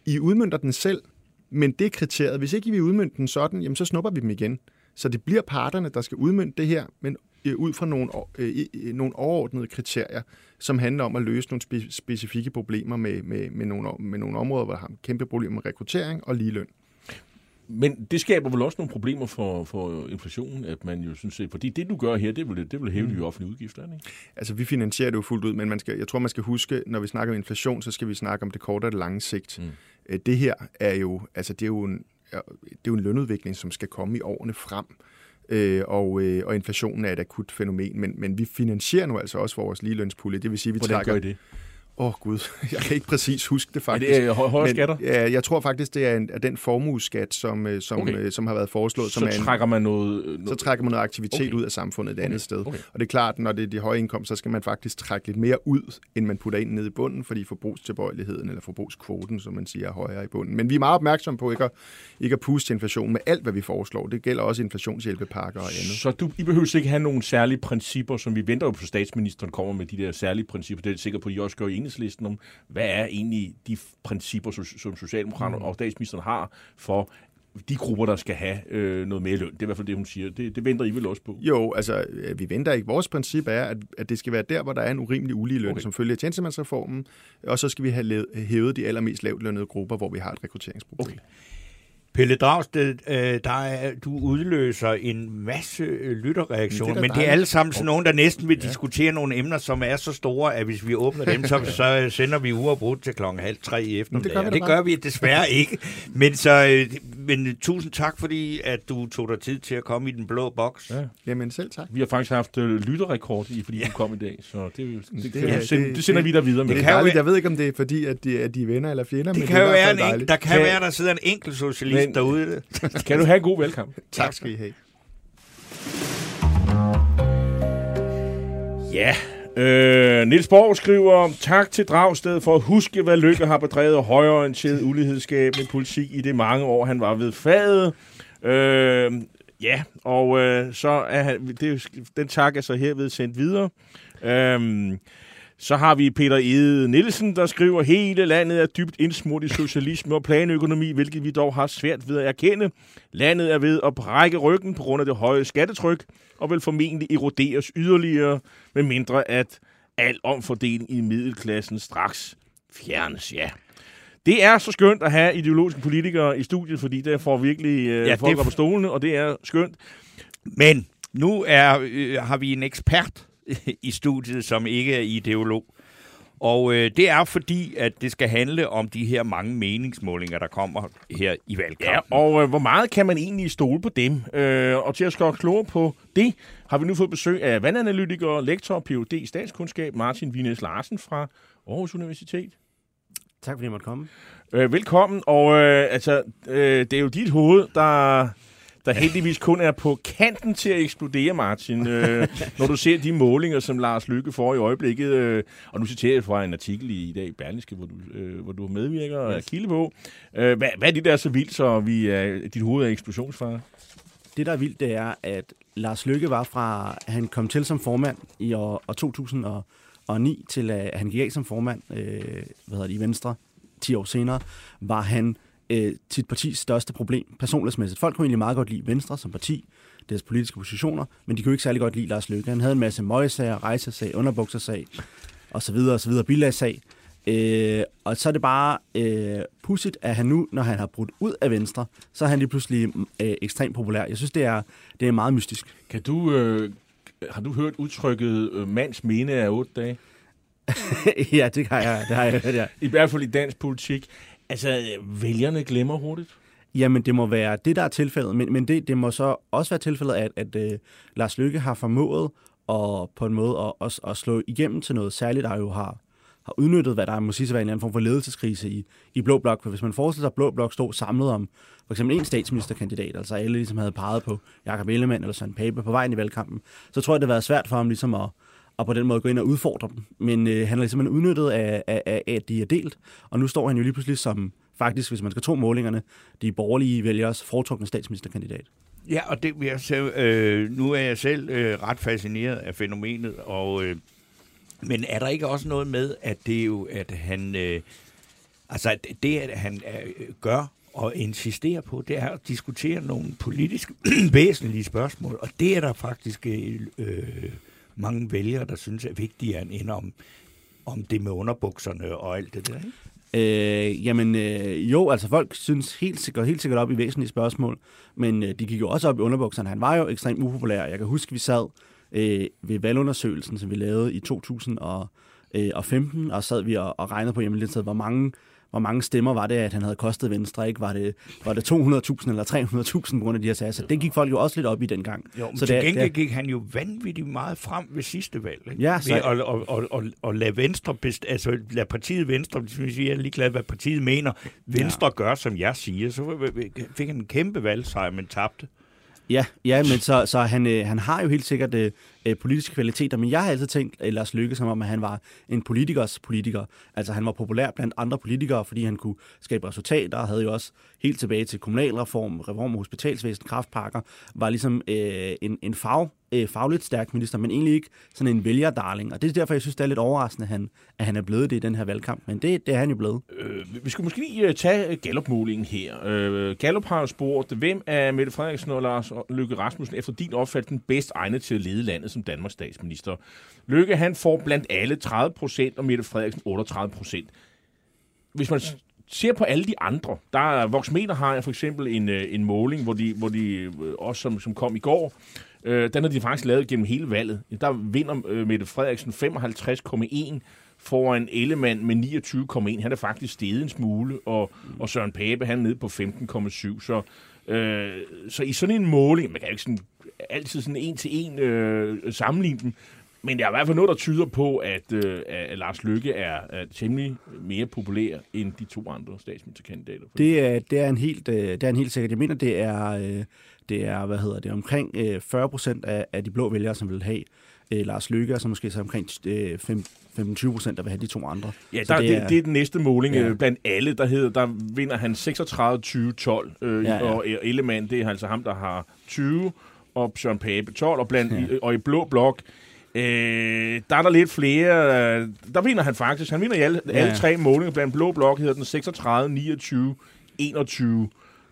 [SPEAKER 5] I udmyndter den selv, men det er kriteriet. Hvis ikke vi udmyndter den sådan, jamen så snupper vi dem igen. Så det bliver parterne, der skal udmynde det her, men øh, ud fra nogle, øh, øh, nogle overordnede kriterier, som handler om at løse nogle spe, specifikke problemer med, med, med, nogle, med nogle områder, hvor der har kæmpe problemer med rekruttering og ligeløn.
[SPEAKER 4] Men det skaber vel også nogle problemer for, for inflationen, at man jo synes, fordi det du gør her, det vil, det vil hæve mm. de offentlige udgifter, ikke?
[SPEAKER 5] Altså vi finansierer det jo fuldt ud, men man skal, jeg tror, man skal huske, når vi snakker om inflation, så skal vi snakke om det korte og det lange sigt. Mm. Øh, det her er jo, altså det er jo en, det er jo en lønudvikling, som skal komme i årene frem. Øh, og, øh, og inflationen er et akut fænomen, men, men vi finansierer nu altså også vores ligelønspulje. Det vil sige, vi
[SPEAKER 4] Hvordan
[SPEAKER 5] trækker...
[SPEAKER 4] gør I det?
[SPEAKER 5] Åh oh, gud, jeg kan ikke præcis huske det faktisk.
[SPEAKER 4] Er det hø- højere skatter?
[SPEAKER 5] Ja, jeg tror faktisk, det er, en, den formueskat, som, øh, som,
[SPEAKER 4] Okay.
[SPEAKER 5] okay. som har været foreslået.
[SPEAKER 4] Så
[SPEAKER 5] som en,
[SPEAKER 4] trækker man noget... noget
[SPEAKER 5] så trækker man noget aktivitet
[SPEAKER 4] Okay.
[SPEAKER 5] ud af samfundet et
[SPEAKER 4] Okay.
[SPEAKER 5] andet sted.
[SPEAKER 4] Okay.
[SPEAKER 5] Og det er klart, når det er de høje indkomster, så skal man faktisk trække lidt mere ud, end man putter ind nede i bunden, fordi forbrugstilbøjeligheden eller forbrugskvoten, som man siger, er højere i bunden. Men vi er meget opmærksomme på ikke at, ikke at puste til inflationen med alt, hvad vi foreslår. Det gælder også inflationshjælpepakker og andet.
[SPEAKER 4] Så du, I behøver ikke have nogle særlige principper, som vi venter jo på, statsministeren kommer med de der særlige principper. Det er jeg sikker på, at I også gør i enhedslisten om, hvad er egentlig de principper, som, som Socialdemokraterne
[SPEAKER 5] Mm.
[SPEAKER 4] og statsministeren har for de grupper, der skal have øh, noget mere løn. Det er i hvert fald det, hun siger. Det, det venter I vel også på.
[SPEAKER 5] Jo, altså, øh, vi venter ikke. Vores princip er, at, at det skal være der, hvor der er en urimelig ulige løn,
[SPEAKER 4] Okay.
[SPEAKER 5] som følger tjenestemandsreformen, og så skal vi have hævet de allermest lavt lønnede grupper, hvor vi har et rekrutteringsproblem.
[SPEAKER 4] Okay.
[SPEAKER 3] Pelle Dragsted, øh, der er, du udløser en masse øh, lytterreaktioner,
[SPEAKER 5] Men
[SPEAKER 3] men
[SPEAKER 5] det er
[SPEAKER 3] det alle sammen sådan nogen, der næsten vil diskutere nogle emner, som er så store, at hvis vi åbner dem, så, så sender vi uafbrudt til klokken halv tre i eftermiddag.
[SPEAKER 5] gør vi da
[SPEAKER 3] det gør vi desværre ikke. Men, så, øh, men øh, tusind tak, fordi at du tog dig tid til at komme i den blå boks.
[SPEAKER 4] Ja.
[SPEAKER 5] Jamen selv tak.
[SPEAKER 4] Vi har faktisk haft øh, lytterrekord i, fordi ja. du kom i dag. Så det, det, det,
[SPEAKER 5] Det
[SPEAKER 4] det,
[SPEAKER 5] er-
[SPEAKER 4] det, send,
[SPEAKER 5] det-
[SPEAKER 4] det sender vi dig videre med.
[SPEAKER 5] Det
[SPEAKER 3] kan jo
[SPEAKER 5] Jeg ved ikke, om det er fordi, at de, at de er venner eller fjender,
[SPEAKER 3] Det
[SPEAKER 5] men
[SPEAKER 3] kan
[SPEAKER 5] det er
[SPEAKER 3] være, en, der kan
[SPEAKER 4] Kan-
[SPEAKER 3] være, der sidder en enkelt socialist
[SPEAKER 4] Men-
[SPEAKER 3] derude.
[SPEAKER 4] Kan du have en god valgkamp?
[SPEAKER 5] Tak skal I have.
[SPEAKER 4] Ja. Øh, Niels Borg skriver, tak til Dragsted for at huske, hvad Lykke har bedrevet højorienteret ulighedsskabende politik i det mange år, han var ved fadet. Øh, ja, og øh, så er han, det, den tak er så herved sendt videre. Øh, så har vi Peter Ede Nielsen, der skriver, hele landet er dybt indsmurt i socialisme og planøkonomi, hvilket vi dog har svært ved at erkende. Landet er ved at brække ryggen på grund af det høje skattetryk, og vil formentlig eroderes yderligere, med mindre at al omfordeling i middelklassen straks fjernes. Ja. Det er så skønt at have ideologiske politikere i studiet, fordi der får virkelig øh,
[SPEAKER 3] Ja,
[SPEAKER 4] folk
[SPEAKER 3] det-
[SPEAKER 4] op på stolene, og det er skønt.
[SPEAKER 3] Men nu er, øh, har vi en ekspert i studiet, som ikke er ideolog. Og øh, det er fordi, at det skal handle om de her mange meningsmålinger, der kommer her i valgkampen.
[SPEAKER 4] Ja, og øh, hvor meget kan man egentlig stole på dem? Øh, og til at skåre klogere på det, har vi nu fået besøg af vandanalytiker, lektor og Ph.D. i statskundskab, Martin Vines Larsen fra Aarhus Universitet.
[SPEAKER 6] Tak fordi jeg måtte komme.
[SPEAKER 4] Øh, velkommen, og øh, altså, øh, det er jo dit hoved, der, der heldigvis kun er på kanten til at eksplodere, Martin. Øh, når du ser de målinger, som Lars Lykke får i øjeblikket, øh, og nu citerer jeg fra en artikel i, i dag i Berlingske, hvor du, øh, hvor du medvirker og er kilde på. Øh, hvad, hvad er det der er så vildt, så vi er, dit hoved er eksplosionsfare?
[SPEAKER 6] Det, der er vildt, det er, at Lars Lykke var fra, at han kom til som formand i år, år 2009, til at han gik af som formand øh, hvad hedder det, i Venstre 10 år senere, var han øh, sit partis største problem, personlighedsmæssigt. Folk kunne egentlig meget godt lide Venstre som parti, deres politiske positioner, men de kunne ikke særlig godt lide Lars Løkke. Han havde en masse møgsager, rejsesag, underbuksersag, og så videre, og så videre, bilagsag. Øh, og så er det bare øh, pudsigt, at han nu, når han har brudt ud af Venstre, så er han lige pludselig øh, ekstremt populær. Jeg synes, det er, det er meget mystisk.
[SPEAKER 4] Kan du, øh, har du hørt udtrykket øh, mands mene af otte dage?
[SPEAKER 6] ja, det har jeg, det har jeg hørt, ja.
[SPEAKER 4] I hvert fald i dansk politik. Altså, vælgerne glemmer hurtigt.
[SPEAKER 6] Jamen, det må være det, der er tilfældet, men, men det, det må så også være tilfældet, at, at uh, Lars Løkke har formået at, på en måde at, at, at slå igennem til noget særligt, der jo har, har udnyttet, hvad der må sige at være en eller anden form for ledelseskrise i, i Blå Blok. For hvis man forestiller sig, at Blå Blok stod samlet om for eksempel en statsministerkandidat, altså alle ligesom havde peget på Jakob Ellemann eller Søren Pape på vejen i valgkampen, så tror jeg, det har været svært for ham ligesom at, og på den måde gå ind og udfordre dem. Men øh, han er simpelthen udnyttet af, af, af, at de er delt, og nu står han jo lige pludselig som, faktisk, hvis man skal tro målingerne, de borgerlige vælgers foretrukne statsministerkandidat.
[SPEAKER 3] Ja, og det vil jeg selv, øh, nu er jeg selv øh, ret fascineret af fænomenet, og øh, men er der ikke også noget med, at det er jo, at han, øh, altså at det, at han øh, gør og insisterer på, det er at diskutere nogle politisk væsentlige spørgsmål, og det er der faktisk øh, øh mange vælgere, der synes er vigtigere end om, om det med underbukserne og alt det der, ikke?
[SPEAKER 6] Øh, jamen øh, jo, altså folk synes helt sikkert, helt sikkert op i væsentlige spørgsmål, men øh, de gik jo også op i underbukserne. Han var jo ekstremt upopulær. Jeg kan huske, vi sad øh, ved valgundersøgelsen, som vi lavede i 2015, øh, og sad vi og, og regnede på hjemmelidsted, hvor mange, hvor mange stemmer var det, at han havde kostet Venstre, ikke? Var det, var det 200.000 eller 300.000 på grund af de her sager? Så det gik folk jo også lidt op i dengang.
[SPEAKER 3] Jo, men
[SPEAKER 6] så
[SPEAKER 3] til
[SPEAKER 6] det,
[SPEAKER 3] gengæld
[SPEAKER 6] det,
[SPEAKER 3] gik han jo vanvittigt meget frem ved sidste valg. Ikke?
[SPEAKER 6] Ja,
[SPEAKER 3] Ved
[SPEAKER 6] så-
[SPEAKER 3] at, og, og, og, og lade Venstre, best, altså lade partiet Venstre, hvis jeg er ligeglad, hvad partiet mener, Venstre ja. gør, som jeg siger, så fik han en kæmpe valgsejr, men tabte.
[SPEAKER 6] Ja, ja men så, så han, øh, han har jo helt sikkert øh, øh, politiske kvaliteter, men jeg har altid tænkt øh, Lars Lykke som om, at han var en politikers politiker. Altså han var populær blandt andre politikere, fordi han kunne skabe resultater, og havde jo også helt tilbage til kommunalreform, reform af hospitalsvæsen, kraftpakker, var ligesom øh, en, en fag, øh, fagligt stærk minister, men egentlig ikke sådan en vælgerdarling. Og det er derfor, jeg synes, det er lidt overraskende, at han, at han er blevet det i den her valgkamp. Men det, det er han jo blevet.
[SPEAKER 4] Øh, vi skulle måske lige øh, tage øh, Gallup-målingen her. Øh, Gallup har jo spurgt, hvem er Mette Frederiksen og Lars Løkke Rasmussen efter din opfattelse den bedst egnet til at lede landet som Danmarks statsminister? Løkke, han får blandt alle 30 procent, og Mette Frederiksen 38 procent. Hvis man ser på alle de andre, der er Voxmeter har jeg for eksempel en, øh, en måling, hvor de, hvor de også som, som kom i går, øh, den har de faktisk lavet gennem hele valget. Der vinder øh, Mette Frederiksen 55,1 foran Ellemann med 29,1. Han er faktisk steget en smule, og, og Søren Pape, han er nede på 15,7. Så, øh, så i sådan en måling, man kan jo ikke sådan, altid sådan en til en øh, sammenligne dem, men der er i hvert fald noget, der tyder på, at, øh, at Lars Løkke er, er temmelig mere populær end de to andre statsministerkandidater.
[SPEAKER 6] Det er, det er en helt, øh, det er en helt sikkert. Jeg mener, det er, øh, det er hvad hedder det, omkring øh, 40 procent af, af de blå vælgere, som vil have øh, Lars Løkke, og så måske så omkring øh, fem- 25 procent, der vil have de to andre.
[SPEAKER 4] Ja,
[SPEAKER 6] Så
[SPEAKER 4] der, det,
[SPEAKER 6] det
[SPEAKER 4] er, det, er den næste måling
[SPEAKER 6] Ja.
[SPEAKER 4] ja. blandt alle, der hedder, der vinder han 36-20-12, øh,
[SPEAKER 6] Ja,
[SPEAKER 4] ja, og Ellemann, det er altså ham, der har 20, og Søren Pape 12, og, blandt,
[SPEAKER 6] Ja.
[SPEAKER 4] i, og i blå blok, øh, der er der lidt flere, øh, der vinder han faktisk, han vinder i alle,
[SPEAKER 6] ja.
[SPEAKER 4] alle tre målinger, blandt blå blok hedder den 36, 29, 21,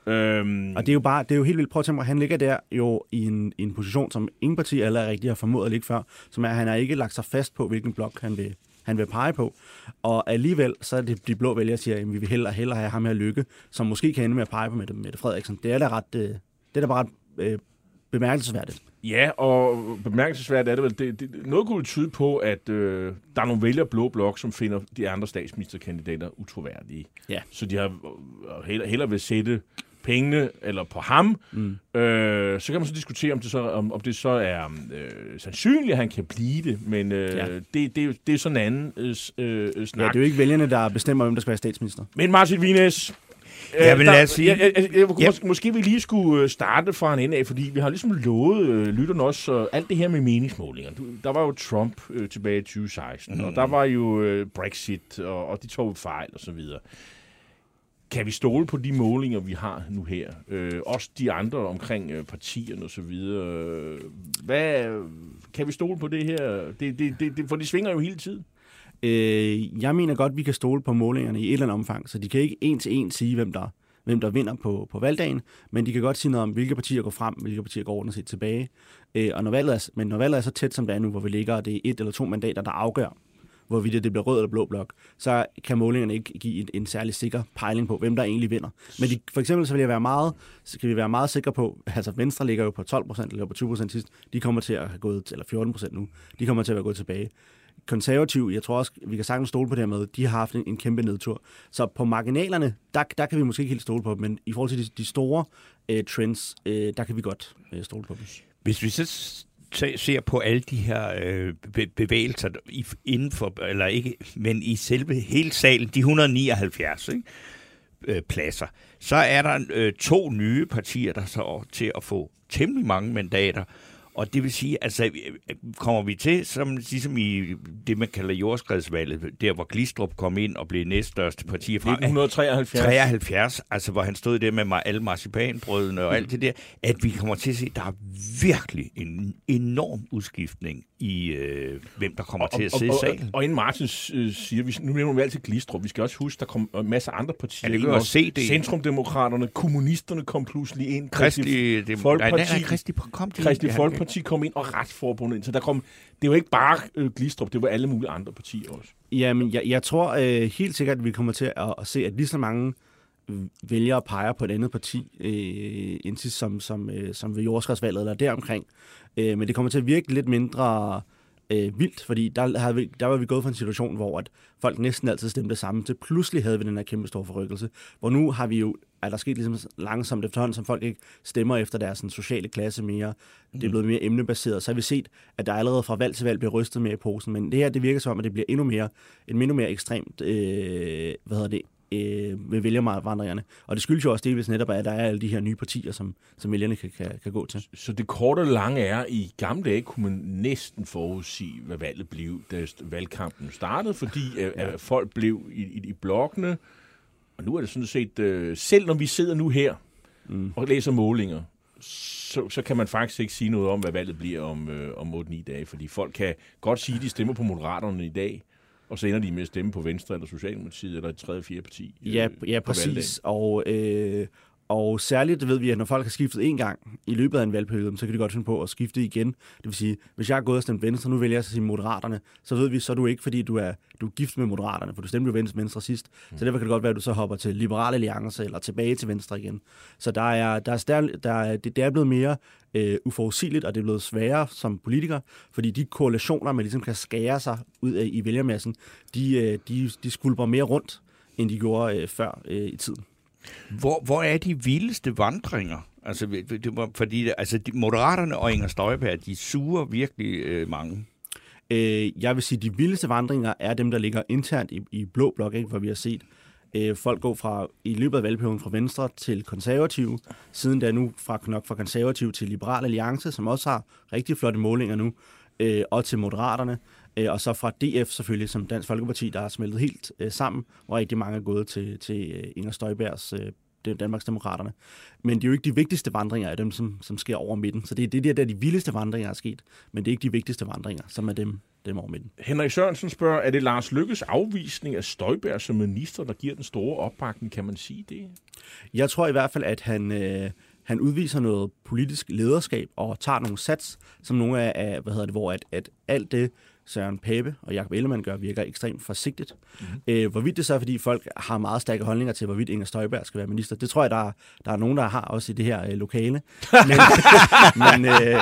[SPEAKER 4] Øhm,
[SPEAKER 6] Og det er jo bare, det er jo helt vildt. Prøv at tænke mig, han ligger der jo i en, i en position, som ingen parti eller rigtig har formået at ligge før, som er, at han har ikke lagt sig fast på, hvilken blok han vil, han vil pege på. Og alligevel, så er det de blå vælgere, der siger, at vi vil hellere, hellere have ham her lykke, som måske kan ende med at pege på Mette, Mette Frederiksen. Det er da ret, øh, det er da bare ret øh, bemærkelsesværdigt.
[SPEAKER 4] Ja, og bemærkelsesværdigt er det vel, det, det, noget kunne tyde på, at øh, der er nogle vælgere blå blok, som finder de andre statsministerkandidater utroværdige.
[SPEAKER 6] Ja.
[SPEAKER 4] Så de har øh, hellere, hellere vil sætte pengene eller på ham. Mm. Øh, så kan man så diskutere, om det så, om, om det så er øh, sandsynligt, at han kan blive det, men øh,
[SPEAKER 6] Ja.
[SPEAKER 4] ja. det, det, er det er sådan en anden øh, øh,
[SPEAKER 6] Ja,
[SPEAKER 4] snak.
[SPEAKER 6] det er jo ikke vælgerne, der bestemmer, hvem der skal være statsminister.
[SPEAKER 4] Men Martin Wienes,
[SPEAKER 3] Ja, men lad os sige-
[SPEAKER 4] Jeg, jeg, jeg, jeg,
[SPEAKER 3] Ja.
[SPEAKER 4] mås- måske vi lige skulle øh, starte fra en ende af, fordi vi har ligesom lovet øh, lytterne også øh, alt det her med meningsmålinger. Du, der var jo Trump øh, tilbage i 2016, mm. og der var jo øh, Brexit, og, og de tog fejl og så videre. Kan vi stole på de målinger, vi har nu her? Øh, også de andre omkring øh, partierne og så videre. Hvad, kan vi stole på det her? Det, det, det, det, for de svinger jo hele tiden.
[SPEAKER 6] Øh, jeg mener godt, vi kan stole på målingerne i et eller andet omfang, så de kan ikke en til en sige, hvem der, hvem der vinder på, på valgdagen, men de kan godt sige noget om, hvilke partier går frem, hvilke partier går ordentligt set tilbage. Øh, og når valget er, men når valget er så tæt, som det er nu, hvor vi ligger, og det er et eller to mandater, der afgør, hvorvidt det bliver rød eller blå blok, så kan målingerne ikke give en, en særlig sikker pejling på, hvem der egentlig vinder. Men de, for eksempel så vil jeg være meget, så kan vi være meget sikre på, altså Venstre ligger jo på 12% eller på 20% sidst, de kommer til at have gået, eller 14% nu, de kommer til at være gået tilbage konservativ, jeg tror også, vi kan sagtens stole på det her med, de har haft en, en kæmpe nedtur. Så på marginalerne, der, der kan vi måske ikke helt stole på dem, men i forhold til de, de store øh, trends, øh, der kan vi godt øh, stole på dem.
[SPEAKER 3] Hvis vi så ser på alle de her øh, be- bevægelser i, inden for, eller ikke, men i selve hele salen, de 179 ikke? Øh, pladser, så er der øh, to nye partier, der så til at få temmelig mange mandater. Og det vil sige, altså øh, kommer vi til, som ligesom i det, man kalder jordskredsvalget, der hvor Glistrup kom ind og blev næststørste parti fra
[SPEAKER 4] 1973.
[SPEAKER 3] 73, altså hvor han stod der med mig, alle marcipanbrødene og alt det der, at vi kommer til at se, at der er virkelig en enorm udskiftning i, øh, hvem der kommer til at sidde i
[SPEAKER 4] og,
[SPEAKER 3] salen.
[SPEAKER 4] og inden Martin øh, siger, vi, nu nævner vi altid Glistrup, vi skal også huske, der kom en masse andre partier
[SPEAKER 3] Ja, det kan se det.
[SPEAKER 4] Centrumdemokraterne, kommunisterne kom pludselig ind.
[SPEAKER 3] Kristi, det,
[SPEAKER 4] Folkeparti,
[SPEAKER 3] nej, nej, Kristi, kom til
[SPEAKER 4] Kristi
[SPEAKER 3] ja,
[SPEAKER 4] Folkeparti kom ind, og Retsforbundet ind. Så der kom, det var ikke bare øh, Glistrup, det var alle mulige andre partier også.
[SPEAKER 6] Jamen, jeg, jeg tror øh, helt sikkert, at vi kommer til at, at se, at lige så mange øh, vælgere peger på et andet parti, øh, indtil som, som, øh, som ved jordskredsvalget eller deromkring. Øh, men det kommer til at virke lidt mindre øh, vildt, fordi der, havde vi, der var vi gået fra en situation, hvor at folk næsten altid stemte sammen, til pludselig havde vi den her kæmpe store forrykkelse, hvor nu har vi jo, er der sket ligesom langsomt efterhånden, som folk ikke stemmer efter deres sådan, sociale klasse mere, det er
[SPEAKER 3] Mm.
[SPEAKER 6] blevet mere emnebaseret, så har vi set, at der allerede fra valg til valg bliver rystet mere i posen, men det her, det virker som om, at det bliver endnu mere, en endnu mere ekstremt, øh, hvad hedder det, øh, med vælgervandringerne. Og det skyldes jo også delvis netop, at der er alle de her nye partier, som, som vælgerne kan, kan, kan gå til.
[SPEAKER 4] Så det korte og lange er, i gamle dage kunne man næsten forudsige, hvad valget blev, da valgkampen startede, fordi øh, ja. folk blev i, i, i blokkene. Og nu er det sådan set, øh, selv når vi sidder nu her mm. og læser målinger, så, så kan man faktisk ikke sige noget om, hvad valget bliver om, øh, om 8-9 dage, fordi folk kan godt sige, at de stemmer på Moderaterne i dag, og så ender de med at stemme på Venstre eller Socialdemokratiet eller et tredje, fjerde parti. øh,
[SPEAKER 6] Ja, ja præcis. Og, øh, og særligt ved vi, at når folk har skiftet en gang i løbet af en valgperiode, så kan de godt finde på at skifte igen. Det vil sige, hvis jeg er gået og stemt Venstre, nu vælger jeg så sige Moderaterne, så ved vi, så er du ikke, fordi du er, du er gift med Moderaterne, for du stemte jo Venstre, Venstre sidst. Mm. Så derfor kan det godt være, at du så hopper til Liberale Alliance eller tilbage til Venstre igen. Så der er, der er, stær, der er, det, det er blevet mere øh, uforudsigeligt, og det er blevet sværere som politiker, fordi de koalitioner, man ligesom kan skære sig ud af i vælgermassen, de, øh, de, de skulper mere rundt, end de gjorde øh, før øh, i tiden.
[SPEAKER 3] Hvor, hvor er de vildeste vandringer? Altså, det var, fordi altså, de, Moderaterne og Inger Støjberg, de suger virkelig øh, mange.
[SPEAKER 6] Øh, jeg vil sige, at de vildeste vandringer er dem, der ligger internt i, i blå blok, ikke? hvor vi har set øh, folk gå fra i løbet af valgperioden fra Venstre til konservative, siden da nu fra, nok fra konservative til Liberal Alliance, som også har rigtig flotte målinger nu, øh, og til Moderaterne, øh, og så fra DF selvfølgelig, som Dansk Folkeparti, der er smeltet helt øh, sammen, hvor rigtig mange er gået til, til øh, Inger Støjbergs øh, det- Danmarksdemokraterne. Men det er jo ikke de vigtigste vandringer af dem, som, som sker over midten. Så det er det der, der de vildeste vandringer er sket, men det er ikke de vigtigste vandringer, som er dem, dem over midten.
[SPEAKER 4] Henrik Sørensen spørger, er det Lars Lykkes afvisning af Støjberg som minister, der giver den store opbakning? Kan man sige det?
[SPEAKER 6] Jeg tror i hvert fald, at han, øh, han udviser noget politisk lederskab og tager nogle sats, som nogle af, af hvad hedder det, hvor at, at alt det, Søren Pape og Jakob Ellemann gør, virker ekstremt forsigtigt. Mm-hmm. Øh, hvorvidt det så er, fordi folk har meget stærke holdninger til, hvorvidt Inger Støjberg skal være minister, det tror jeg, der er, der er nogen, der har også i det her øh, lokale. Men, men, øh,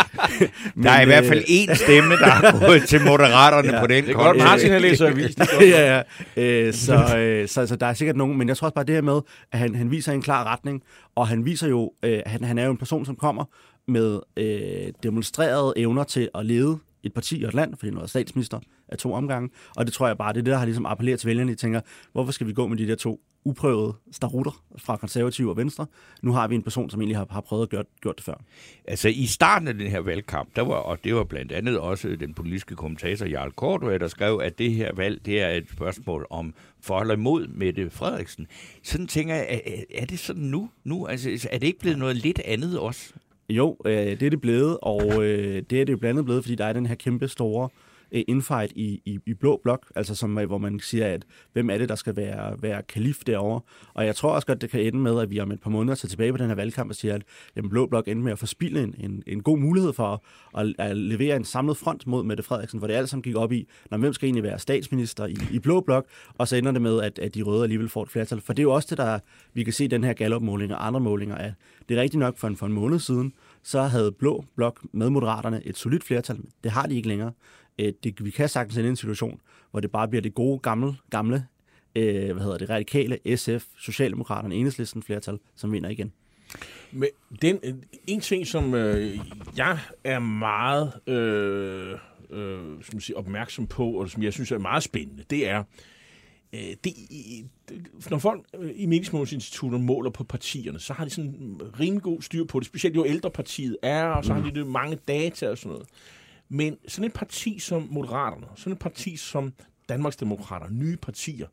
[SPEAKER 3] Der er i hvert fald én stemme, der er gået til Moderaterne
[SPEAKER 6] Ja,
[SPEAKER 3] på den
[SPEAKER 4] Det er godt. Martin har læst avis. Det er godt.
[SPEAKER 6] ja, ja. Øh, så, øh, så, så der er sikkert nogen, men jeg tror også bare det her med, at han, han viser en klar retning, og han viser jo, øh, han, han er jo en person, som kommer med øh, demonstrerede evner til at lede et parti og et land, fordi han var statsminister af to omgange, og det tror jeg bare, det er det, der har ligesom appelleret til vælgerne. De tænker, hvorfor skal vi gå med de der to uprøvede starutter fra konservative og venstre? Nu har vi en person, som egentlig har, har prøvet at gøre gjort det før.
[SPEAKER 3] Altså i starten af den her valgkamp, der var, og det var blandt andet også den politiske kommentator Jarl Kortua, der skrev, at det her valg, det er et spørgsmål om for eller imod Mette Frederiksen. Sådan tænker jeg, er, er det sådan nu? nu? Altså, er det ikke blevet noget lidt andet også?
[SPEAKER 6] Jo, øh, det er det blevet, og øh, det er det jo blandt andet blevet, fordi der er den her kæmpe store øh, infight i, i, i blå blok, altså som, øh, hvor man siger, at hvem er det, der skal være, være kalif derovre. Og jeg tror også godt, det kan ende med, at vi om et par måneder tager tilbage på den her valgkamp og siger, at jamen, blå blok endte med at forspille en, en, en god mulighed for at, at levere en samlet front mod Mette Frederiksen, hvor det alt sammen gik op i, når hvem skal egentlig være statsminister i, i blå blok, og så ender det med, at, at de røde alligevel får et flertal. For det er jo også det, der vi kan se den her gallopmåling og andre målinger, at det er rigtigt nok for en, for en måned siden, så havde Blå Blok med Moderaterne et solidt flertal. Det har de ikke længere. Øh, Det, vi kan sagtens ende i en situation, hvor det bare bliver det gode, gamle, gamle øh, hvad hedder det, radikale SF, Socialdemokraterne, Enhedslisten flertal, som vinder igen.
[SPEAKER 4] Men den, en ting, som øh, jeg er meget øh, øh, som man siger, opmærksom på, og som jeg synes er meget spændende, det er, øh, det, det, når folk øh, i meningsmålingsinstitutter måler på partierne, så har de sådan rimelig god styr på det, specielt jo ældre partiet er, og så har de det mange data og sådan noget. Men sådan et parti som Moderaterne, sådan et parti som Danmarksdemokrater, nye partier,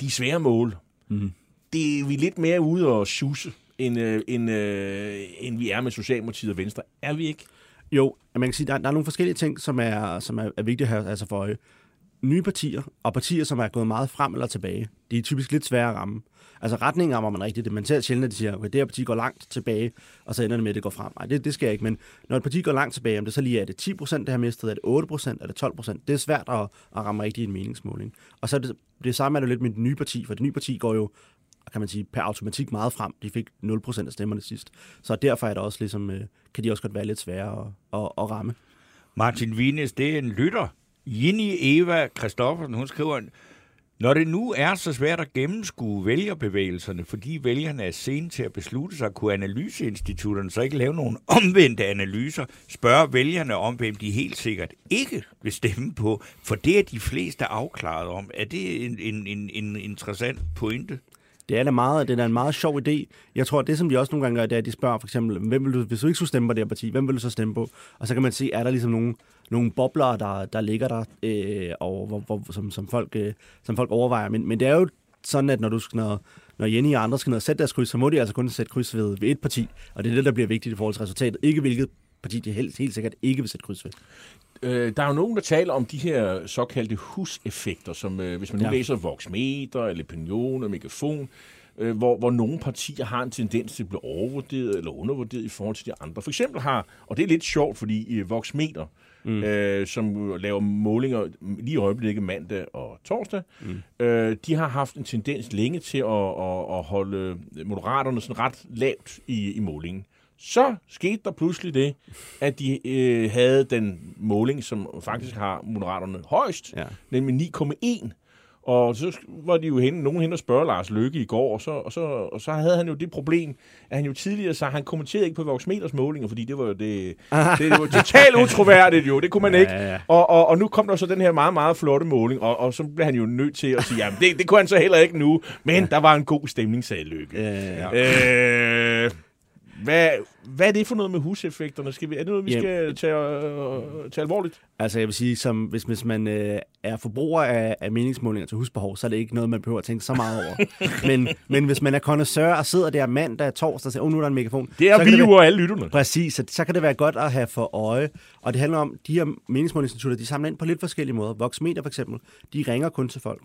[SPEAKER 4] de er svære mål.
[SPEAKER 6] Mm.
[SPEAKER 4] Det er vi lidt mere ude og sjuse, end, øh, end, øh, end vi er med Socialdemokratiet og Venstre. Er vi ikke?
[SPEAKER 6] Jo, man kan sige, der, der er nogle forskellige ting, som er, som er, er vigtige her altså for øje. Nye partier, og partier, som er gået meget frem eller tilbage, de er typisk lidt svære at ramme. Altså retningen rammer man rigtigt. Det man ser sjældent, at de siger, okay, det her parti går langt tilbage, og så ender det med, at det går frem. Nej, det, det skal jeg ikke. Men når et parti går langt tilbage, om det så lige er det 10 procent, det har mistet, er det 8 procent, er det 12 procent, det er svært at, at ramme rigtigt i en meningsmåling. Og så er det, det samme er det lidt med det nye parti, for det nye parti går jo kan man sige, per automatik meget frem. De fik 0% af stemmerne sidst. Så derfor er det også ligesom, øh, kan de også godt være lidt svære at, at, at ramme.
[SPEAKER 3] Martin Vines, det er en lytter. Jenny Eva Kristoffersen, hun skriver, når det nu er så svært at gennemskue vælgerbevægelserne, fordi vælgerne er sene til at beslutte sig, kunne analyseinstitutterne så ikke lave nogle omvendte analyser, spørge vælgerne om, hvem de helt sikkert ikke vil stemme på, for det er de fleste afklaret om. Er det en, en, en, en interessant pointe?
[SPEAKER 6] Det er da meget, det er en meget sjov idé. Jeg tror, at det, som de også nogle gange gør, det er, at de spørger for eksempel, hvem vil du, hvis du ikke skulle stemme på det her parti, hvem vil du så stemme på? Og så kan man se, er der ligesom nogen nogle bobler, der, der ligger der, øh, og hvor, hvor, som, som, folk, øh, som folk overvejer. Men, men det er jo sådan, at når du når, når Jenny og andre skal ned og sætte deres kryds, så må de altså kun sætte kryds ved, ved et parti. Og det er det, der bliver vigtigt i forhold til resultatet. Ikke hvilket parti de helt, helt sikkert ikke vil sætte kryds ved.
[SPEAKER 4] Øh, der er jo nogen, der taler om de her såkaldte huseffekter, som øh, hvis man nu ja. læser Voxmeter, eller Opinion og Megafon, øh, hvor, hvor nogle partier har en tendens til at blive overvurderet eller undervurderet i forhold til de andre. For eksempel har, og det er lidt sjovt, fordi i Voxmeter, mm. øh, som laver målinger lige i øjeblikket mandag og torsdag, mm. øh, de har haft en tendens længe til at, at, at holde moderaterne sådan ret lavt i, i målingen. Så skete der pludselig det, at de øh, havde den måling, som faktisk har moderaterne højst, ja. nemlig 9,1 og så var de jo hen, nogen hen og spørge Lars Løkke i går, og så, og, så, og så havde han jo det problem, at han jo tidligere sagde, han kommenterede ikke på Voxmeters målinger, fordi det var jo det, det, det var totalt utroværdigt jo, det kunne man ja, ikke. Ja. Og, og, og nu kom der så den her meget, meget flotte måling, og, og så blev han jo nødt til at sige, jamen det, det kunne han så heller ikke nu, men ja. der var en god stemning, sagde Løkke. Ja, ja. Øh, hvad, hvad er det for noget med huseffekterne? Skal vi, er det noget, vi Jamen, skal tage, uh, tage alvorligt?
[SPEAKER 6] Altså jeg vil sige, som, hvis, hvis man uh, er forbruger af, af meningsmålinger til husbehov, så er det ikke noget, man behøver at tænke så meget over. men, men hvis man er connoisseur og sidder der mandag, torsdag og siger, oh, nu er der en megafon.
[SPEAKER 4] Det er vi jo og alle lytterne.
[SPEAKER 6] Præcis, så, så kan det være godt at have for øje. Og det handler om, de her meningsmålingsinstitutter, de samler ind på lidt forskellige måder. Voxmeter for eksempel, de ringer kun til folk.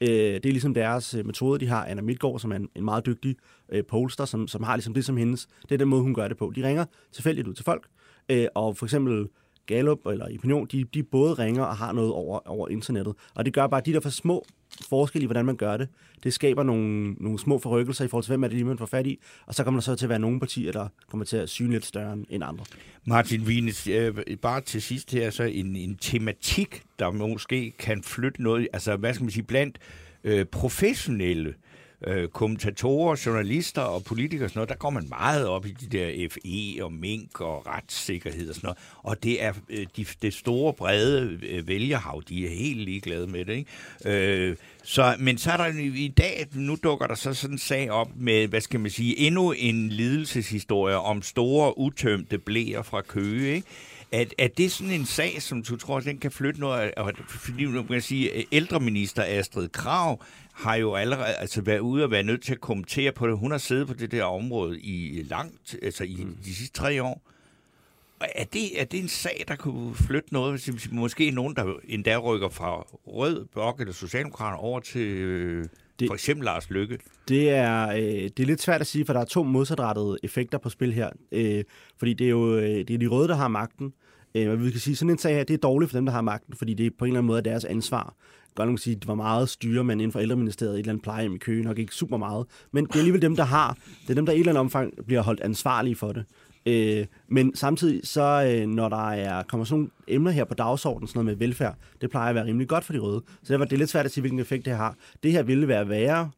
[SPEAKER 6] Øh, det er ligesom deres øh, metode, de har. Anna Midtgaard, som er en, en meget dygtig øh, polster, som, som har ligesom det som hendes. Det er den måde, hun gør det på. De ringer tilfældigt ud til folk, øh, og for eksempel Gallup eller Opinion, de, de både ringer og har noget over, over internettet. Og det gør bare, de der for små forskel i, hvordan man gør det, det skaber nogle, nogle små forrykkelser i forhold til, hvem er det lige, man får fat i. Og så kommer der så til at være nogle partier, der kommer til at syne lidt større end andre.
[SPEAKER 3] Martin Wienes, øh, bare til sidst her, så en, en tematik, der måske kan flytte noget, altså hvad skal man sige, blandt øh, professionelle øh, Øh, kommentatorer, journalister og politikere og sådan noget, der går man meget op i de der FE og mink og retssikkerhed og sådan noget. Og det er øh, de, det store, brede øh, vælgerhav, de er helt ligeglade med det. Ikke? Øh, så, men så er der i dag, nu dukker der så sådan en sag op med, hvad skal man sige, endnu en lidelseshistorie om store, utømte blæer fra Køge, ikke? Er, er det sådan en sag, som du tror, den kan flytte noget? Fordi nu kan jeg sige, ældreminister Astrid Krav har jo allerede altså været ude og været nødt til at kommentere på det. Hun har siddet på det der område i langt, altså i mm. de sidste tre år. Er det, er det en sag, der kunne flytte noget? Måske nogen, der endda rykker fra Rød Blok eller Socialdemokrater over til øh, det, for eksempel Lars Lykke?
[SPEAKER 6] Det er, øh, det er lidt svært at sige, for der er to modsatrettede effekter på spil her. Øh, fordi det er jo øh, det er de røde, der har magten. Øh, vi kan sige, sådan en sag her, det er dårligt for dem, der har magten, fordi det er på en eller anden måde deres ansvar godt nok sige, det var meget styremand inden for ældreministeriet, et eller andet plejehjem i Køge, nok ikke super meget. Men det er alligevel dem, der har, det er dem, der i et eller andet omfang bliver holdt ansvarlige for det. Øh, men samtidig, så øh, når der er, kommer sådan nogle emner her på dagsordenen, sådan noget med velfærd, det plejer at være rimelig godt for de røde. Så derfor det er lidt svært at sige, hvilken effekt det har. Det her ville være værre,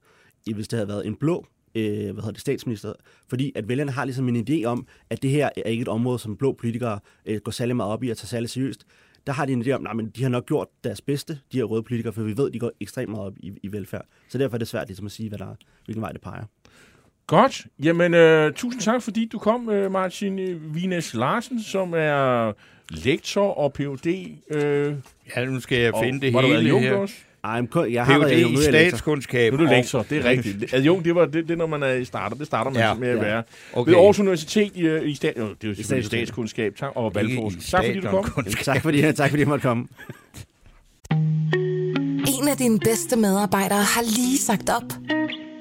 [SPEAKER 6] hvis det havde været en blå øh, hvad hedder det, statsminister, fordi at vælgerne har ligesom en idé om, at det her er ikke et område, som blå politikere øh, går særlig meget op i at tage særlig seriøst der har de en idé om, at de har nok gjort deres bedste, de her røde politikere, for vi ved, at de går ekstremt meget op i, i velfærd. Så derfor er det svært ligesom at sige, hvad der, hvilken vej det peger.
[SPEAKER 4] Godt. Jamen, øh, tusind tak, fordi du kom, øh, Martin Vines Larsen, som er lektor og Ph.D. Øh,
[SPEAKER 3] ja, nu skal jeg finde det hele her. Også?
[SPEAKER 6] Ej, jeg har været
[SPEAKER 3] i statskundskab.
[SPEAKER 4] Nu er du lektor, det er rigtigt. Adjunkt, det, var, det, det når man er starter. Det starter man ja. med at ja. være. Okay. Ved Aarhus Universitet i, i, stat, jo, det er jo I statskundskab tak, og valgforskning. Tak fordi du kom.
[SPEAKER 6] tak fordi, tak fordi jeg måtte komme.
[SPEAKER 1] En af dine bedste medarbejdere har lige sagt op.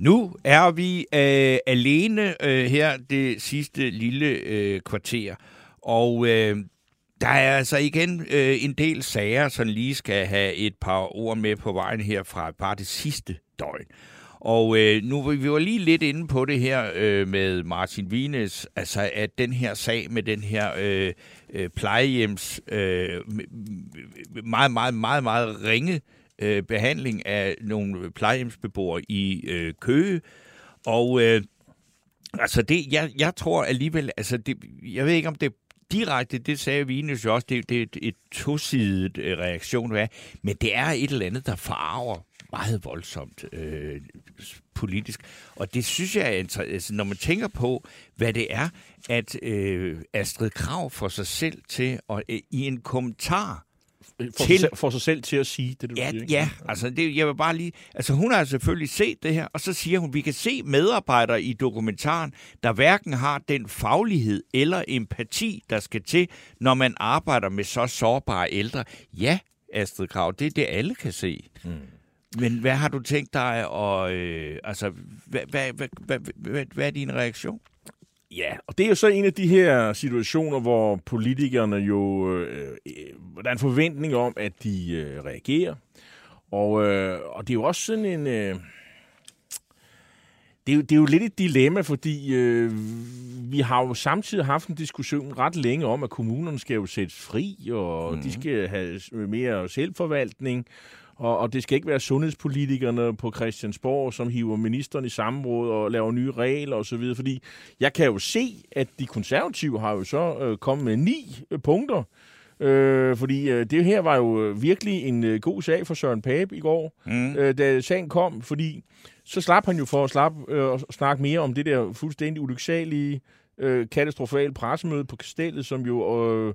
[SPEAKER 3] Nu er vi øh, alene øh, her det sidste lille øh, kvarter, og øh, der er altså igen øh, en del sager, som lige skal have et par ord med på vejen her fra bare det sidste døgn. Og øh, nu vi var lige lidt inde på det her øh, med Martin Vines, altså at den her sag med den her øh, øh, plejehjems øh, meget, meget, meget, meget ringe øh, Øh, behandling af nogle plejehjemsbeboere i øh, Køge. Og øh, altså det, jeg, jeg tror alligevel, altså det, jeg ved ikke om det direkte, det sagde Vinus jo også, det, det er et, et tosidigt øh, reaktion, hvad? men det er et eller andet, der farver meget voldsomt øh, politisk. Og det synes jeg er altså, når man tænker på, hvad det er, at øh, Astrid Krav får sig selv til at øh, i en kommentar
[SPEAKER 4] for, til, sig, for sig selv til at sige det, du
[SPEAKER 3] ja,
[SPEAKER 4] siger. Ikke?
[SPEAKER 3] Ja, altså det, jeg vil bare lige... Altså hun har selvfølgelig set det her, og så siger hun, vi kan se medarbejdere i dokumentaren, der hverken har den faglighed eller empati, der skal til, når man arbejder med så sårbare ældre. Ja, Astrid Krav, det er det, alle kan se. Mm. Men hvad har du tænkt dig, og øh, altså, hvad, hvad, hvad, hvad, hvad, hvad er din reaktion?
[SPEAKER 4] Ja, og det er jo så en af de her situationer, hvor politikerne jo, øh, øh, der er en forventning om, at de øh, reagerer. Og, øh, og det er jo også sådan en... Øh, det, er jo, det er jo lidt et dilemma, fordi øh, vi har jo samtidig haft en diskussion ret længe om, at kommunerne skal jo sættes fri, og mm. de skal have mere selvforvaltning. Og, og det skal ikke være sundhedspolitikerne på Christiansborg, som hiver ministeren i samråd og laver nye regler osv., fordi jeg kan jo se, at de konservative har jo så øh, kommet med ni øh, punkter, Øh, fordi øh, det her var jo øh, virkelig en øh, god sag for Søren Pape i går, mm. øh, da sagen kom, fordi så slap han jo for at slap, øh, snakke mere om det der fuldstændig ulyksalige, øh, katastrofale pressemøde på Kastellet, som jo... Øh,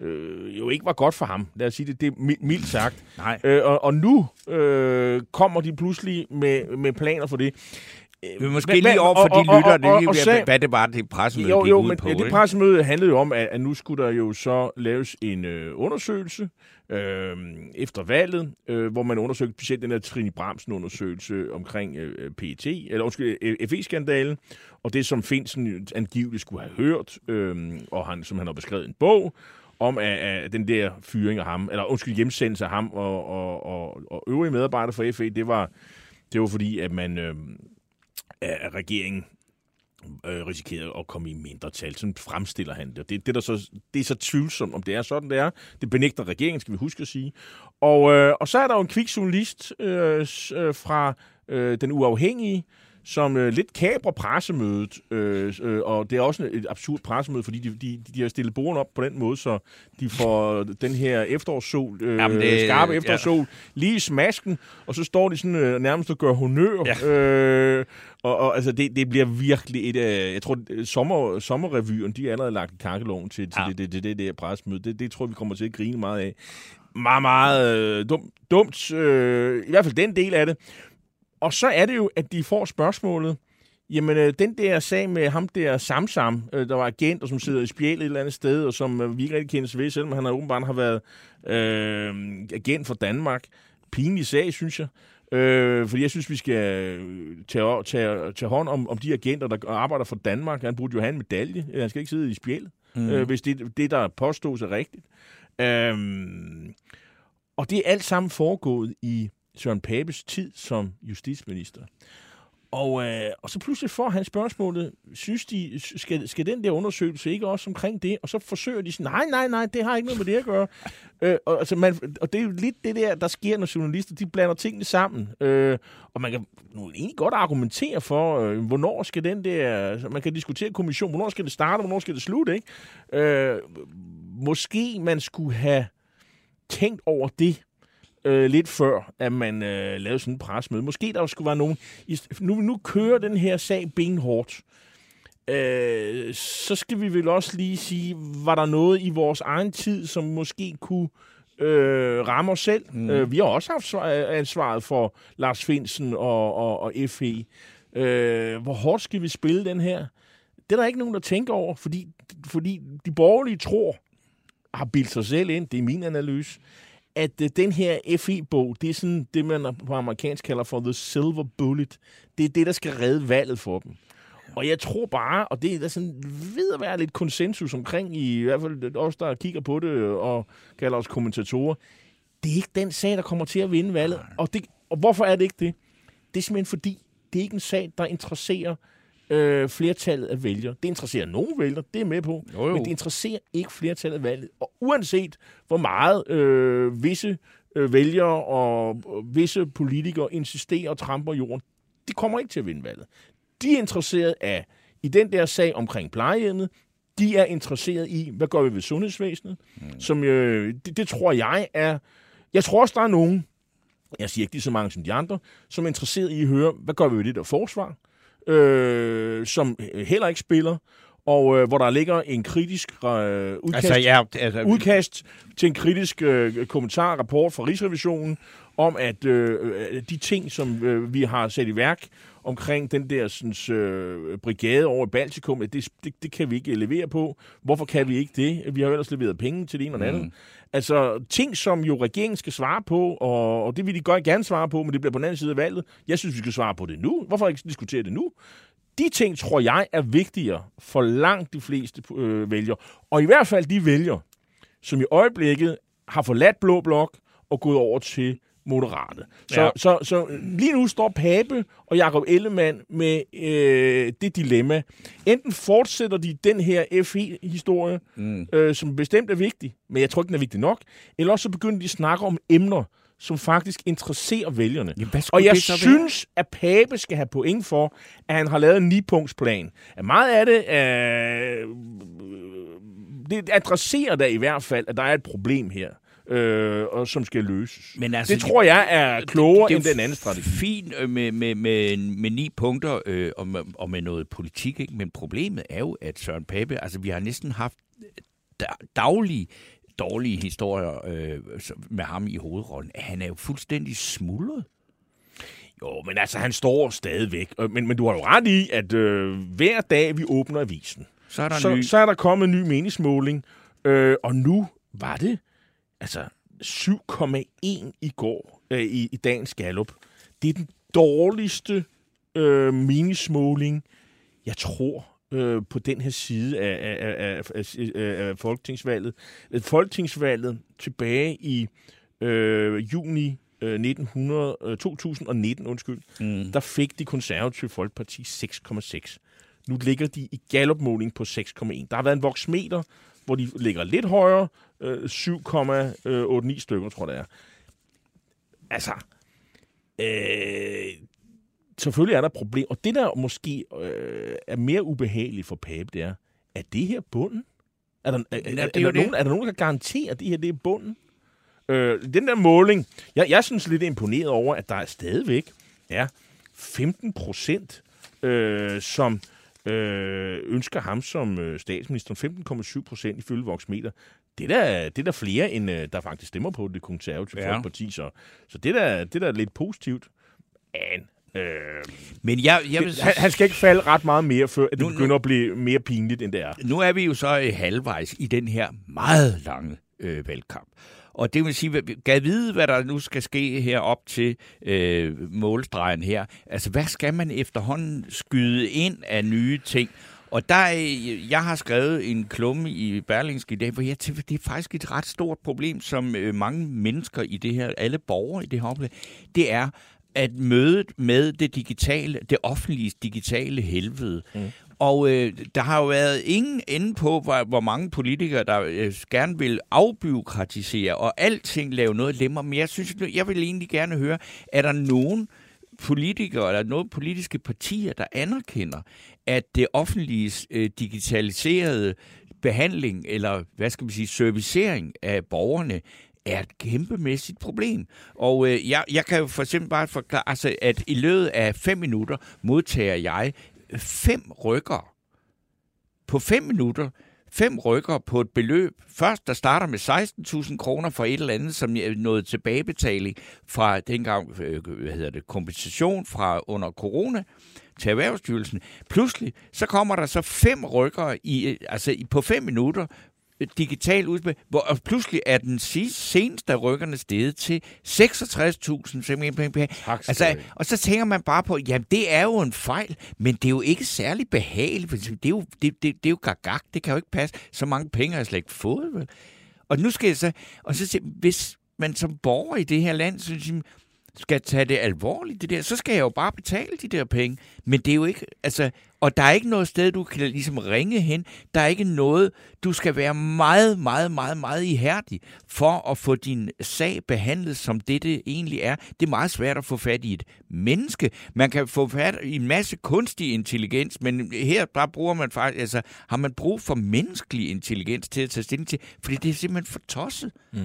[SPEAKER 4] øh, jo ikke var godt for ham. Lad os sige det, det er mildt sagt.
[SPEAKER 3] Nej.
[SPEAKER 4] Øh, og, og nu øh, kommer de pludselig med, med planer for det.
[SPEAKER 3] Vi vil måske lige over for de lytter, det og, og, og, hvad det var, det pressemøde
[SPEAKER 4] jo, jo,
[SPEAKER 3] gik
[SPEAKER 4] ud
[SPEAKER 3] på.
[SPEAKER 4] Jo, det pressemøde handlede jo om, at, at nu skulle der jo så laves en øh, undersøgelse øh, efter valget, øh, hvor man undersøgte specielt den her Trine Bramsen-undersøgelse omkring øh, PET, eller undskyld, øh, FE-skandalen, og det, som Finsen angiveligt skulle have hørt, øh, og han, som han har beskrevet en bog, om at, at den der fyring af ham, eller undskyld, hjemsendelse af ham og, og, og, og øvrige medarbejdere for FE, det var, det var fordi, at man øh, at regeringen øh, risikerede at komme i mindre tal. Sådan fremstiller han det. Det, det, der så, det er så tvivlsomt, om det er sådan, det er. Det benægter regeringen, skal vi huske at sige. Og, øh, og så er der jo en kvik journalist øh, øh fra øh, Den Uafhængige, som øh, lidt kabrer pressemødet, øh, øh, og det er også et absurd pressemøde, fordi de, de, de har stillet bordene op på den måde, så de får den her efterårssol, øh, Jamen det, skarpe efterårssol, ja. lige i smasken, og så står de sådan øh, nærmest og gør honør. Ja. Øh, og, og altså, det, det bliver virkelig et... Øh, jeg tror, sommer, sommerrevyen, de er allerede lagt i kakkeloven til, til ja. det, det, det, det, det pressemøde. Det, det tror vi kommer til at grine meget af. Meget, meget øh, dum, dumt. Øh, I hvert fald den del af det. Og så er det jo, at de får spørgsmålet, jamen øh, den der sag med ham der Samsam, øh, der var agent, og som sidder i spjælet et eller andet sted, og som øh, vi ikke rigtig kender ved, selvom han åbenbart har været øh, agent for Danmark. Pinlig sag, synes jeg. Øh, fordi jeg synes, vi skal tage, tage, tage hånd om, om de agenter, der arbejder for Danmark. Han burde jo have en medalje. Han skal ikke sidde i spjælet, mm. øh, hvis det, det, der påstås, er rigtigt. Øh, og det er alt sammen foregået i Søren Papes tid som justitsminister. Og, øh, og så pludselig får han spørgsmålet, synes de, skal, skal den der undersøgelse ikke også omkring det? Og så forsøger de sådan, nej, nej, nej, det har ikke noget med det at gøre. øh, og, altså man, og det er jo lidt det der, der sker, når journalister, de blander tingene sammen. Øh, og man kan nu egentlig godt argumentere for, øh, hvornår skal den der, altså man kan diskutere kommission, hvornår skal det starte, hvornår skal det slutte, ikke? Øh, måske man skulle have tænkt over det, øh, lidt før, at man øh, lavede sådan en presmøde. Måske der skulle være nogen... Nu, nu kører den her sag benhårdt. Øh, så skal vi vel også lige sige, var der noget i vores egen tid, som måske kunne øh, rammer selv. Mm. Øh, vi har også haft ansvaret for Lars Finsen og, og, og FE. Øh, hvor hårdt skal vi spille den her? Det er der ikke nogen, der tænker over, fordi, fordi de borgerlige tror, har bildt sig selv ind, det er min analyse, at uh, den her FE-bog, det er sådan det, man på amerikansk kalder for the silver bullet. Det er det, der skal redde valget for dem. Og jeg tror bare, og det er der sådan ved at være lidt konsensus omkring, i, i hvert fald os, der kigger på det og kalder os kommentatorer, det er ikke den sag, der kommer til at vinde valget. Og, det, og hvorfor er det ikke det? Det er simpelthen fordi, det er ikke en sag, der interesserer øh, flertallet af vælgere. Det interesserer nogle vælgere, det er med på, jo, jo. men det interesserer ikke flertallet af valget. Og uanset hvor meget øh, visse øh, vælgere og øh, visse politikere insisterer og tramper jorden, de kommer ikke til at vinde valget. De er interesseret af, i den der sag omkring plejehjemmet, de er interesseret i, hvad gør vi ved sundhedsvæsenet, mm. som øh, det, det tror jeg er, jeg tror også, der er nogen, jeg siger ikke de så mange som de andre, som er interesseret i at høre, hvad gør vi ved det der forsvar, øh, som heller ikke spiller, og øh, hvor der ligger en kritisk øh, udkast, altså, ja, altså, udkast til en kritisk øh, kommentar, rapport fra Rigsrevisionen, om at øh, de ting, som øh, vi har sat i værk omkring den der sådan, øh, brigade over i Baltikum, det, det, det kan vi ikke levere på. Hvorfor kan vi ikke det? Vi har jo ellers leveret penge til det ene og det andet. Mm. Altså ting, som jo regeringen skal svare på, og, og det vil de godt gerne svare på, men det bliver på den anden side af valget. Jeg synes, vi skal svare på det nu. Hvorfor ikke diskutere det nu? De ting, tror jeg, er vigtigere for langt de fleste øh, vælgere. Og i hvert fald de vælgere, som i øjeblikket har forladt Blå Blok og gået over til Moderate. Så, ja. så, så, så lige nu står Pape og Jakob Ellemann med øh, det dilemma. Enten fortsætter de den her FE-historie, mm. øh, som bestemt er vigtig, men jeg tror ikke, den er vigtig nok, eller også så begynder de at snakke om emner, som faktisk interesserer vælgerne. Jamen, og jeg synes, at Pape skal have point for, at han har lavet en 9-punktsplan. At meget af det er... Det adresserer da i hvert fald, at der er et problem her øh, og som skal løses. Men altså, det tror jeg er klogere det, det er end den anden strategi.
[SPEAKER 3] Fint øh, med, med, med, med ni punkter øh, og, med, og med noget politik, ikke? men problemet er jo, at Søren Pape, altså vi har næsten haft daglige dårlige historier øh, med ham i hovedrollen. Han er jo fuldstændig smuldret.
[SPEAKER 4] Jo, men altså, han står stadigvæk. Men, men du har jo ret i, at øh, hver dag, vi åbner avisen, så er der, så, ny... så er der kommet en ny meningsmåling, øh, og nu var det altså 7,1 i går, øh, i, i dagens Gallup. Det er den dårligste øh, meningsmåling, jeg tror, øh, på den her side af, af, af, af, af, folketingsvalget. Folketingsvalget tilbage i øh, juni 1900, øh, 2019, øh, undskyld, mm. der fik de konservative folkeparti 6,6. Nu ligger de i gallopmåling på 6,1. Der har været en voksmeter, hvor de ligger lidt højere, øh, 7,89 stykker, tror jeg det er. Altså, øh, selvfølgelig er der problem, og det der måske øh, er mere ubehageligt for Pape, det er, er det her bunden? Er der, er, er, er, er, der nogen, er der nogen, der kan garantere, at det her det er bunden? Øh, den der måling, jeg, jeg synes lidt imponeret over, at der er stadigvæk er 15 procent, øh, som øh, ønsker ham som øh, statsminister. 15,7 procent ifølge Voxmeter. Det er der, det er der flere, end øh, der faktisk stemmer på det konservative ja. folkeparti. Så, så det, der, det der er lidt positivt. Men Øh, Men jeg, jeg vil... han, han skal ikke falde ret meget mere, før at det nu, begynder nu, at blive mere pinligt, end det er.
[SPEAKER 3] Nu er vi jo så øh, halvvejs i den her meget lange øh, valgkamp. Og det vil sige, gav vide, hvad der nu skal ske her op til øh, målstregen her. Altså, hvad skal man efterhånden skyde ind af nye ting? Og der, jeg har skrevet en klumme i Berlingske i dag, hvor jeg tænker, det er faktisk et ret stort problem, som øh, mange mennesker i det her, alle borgere i det her oplæg, det er, at mødet med det digitale, det offentlige digitale helvede. Mm. Og øh, der har jo været ingen ende på, hvor, hvor mange politikere, der øh, gerne vil afbyråkratisere og alting lave noget lemmer. Men jeg synes, jeg vil egentlig gerne høre, er der nogen politikere eller nogle politiske partier, der anerkender, at det offentlige øh, digitaliserede behandling, eller hvad skal man sige, servicering af borgerne, er et kæmpemæssigt problem. Og øh, jeg, jeg kan jo for eksempel bare forklare, altså, at i løbet af fem minutter modtager jeg fem rykker. På fem minutter fem rykker på et beløb. Først, der starter med 16.000 kroner for et eller andet, som noget tilbagebetaling fra dengang, øh, hvad hedder det, kompensation fra under corona til Erhvervsstyrelsen. Pludselig, så kommer der så fem rykker i, altså på fem minutter, digital udspil, hvor og pludselig er den seneste af rykkerne steget til 66.000 simpelthen. Altså, og så tænker man bare på, jamen det er jo en fejl, men det er jo ikke særlig behageligt. Det er jo, det, det, det er jo gagag, det kan jo ikke passe. Så mange penge har jeg slet ikke fået. Vel? Og nu skal jeg så, og så hvis man som borger i det her land, synes, skal tage det alvorligt, det der, så skal jeg jo bare betale de der penge. Men det er jo ikke, altså, og der er ikke noget sted, du kan ligesom ringe hen. Der er ikke noget, du skal være meget, meget, meget, meget ihærdig for at få din sag behandlet, som det det egentlig er. Det er meget svært at få fat i et menneske. Man kan få fat i en masse kunstig intelligens, men her bare bruger man faktisk, altså, har man brug for menneskelig intelligens til at tage stilling til, fordi det er simpelthen for tosset. Mm.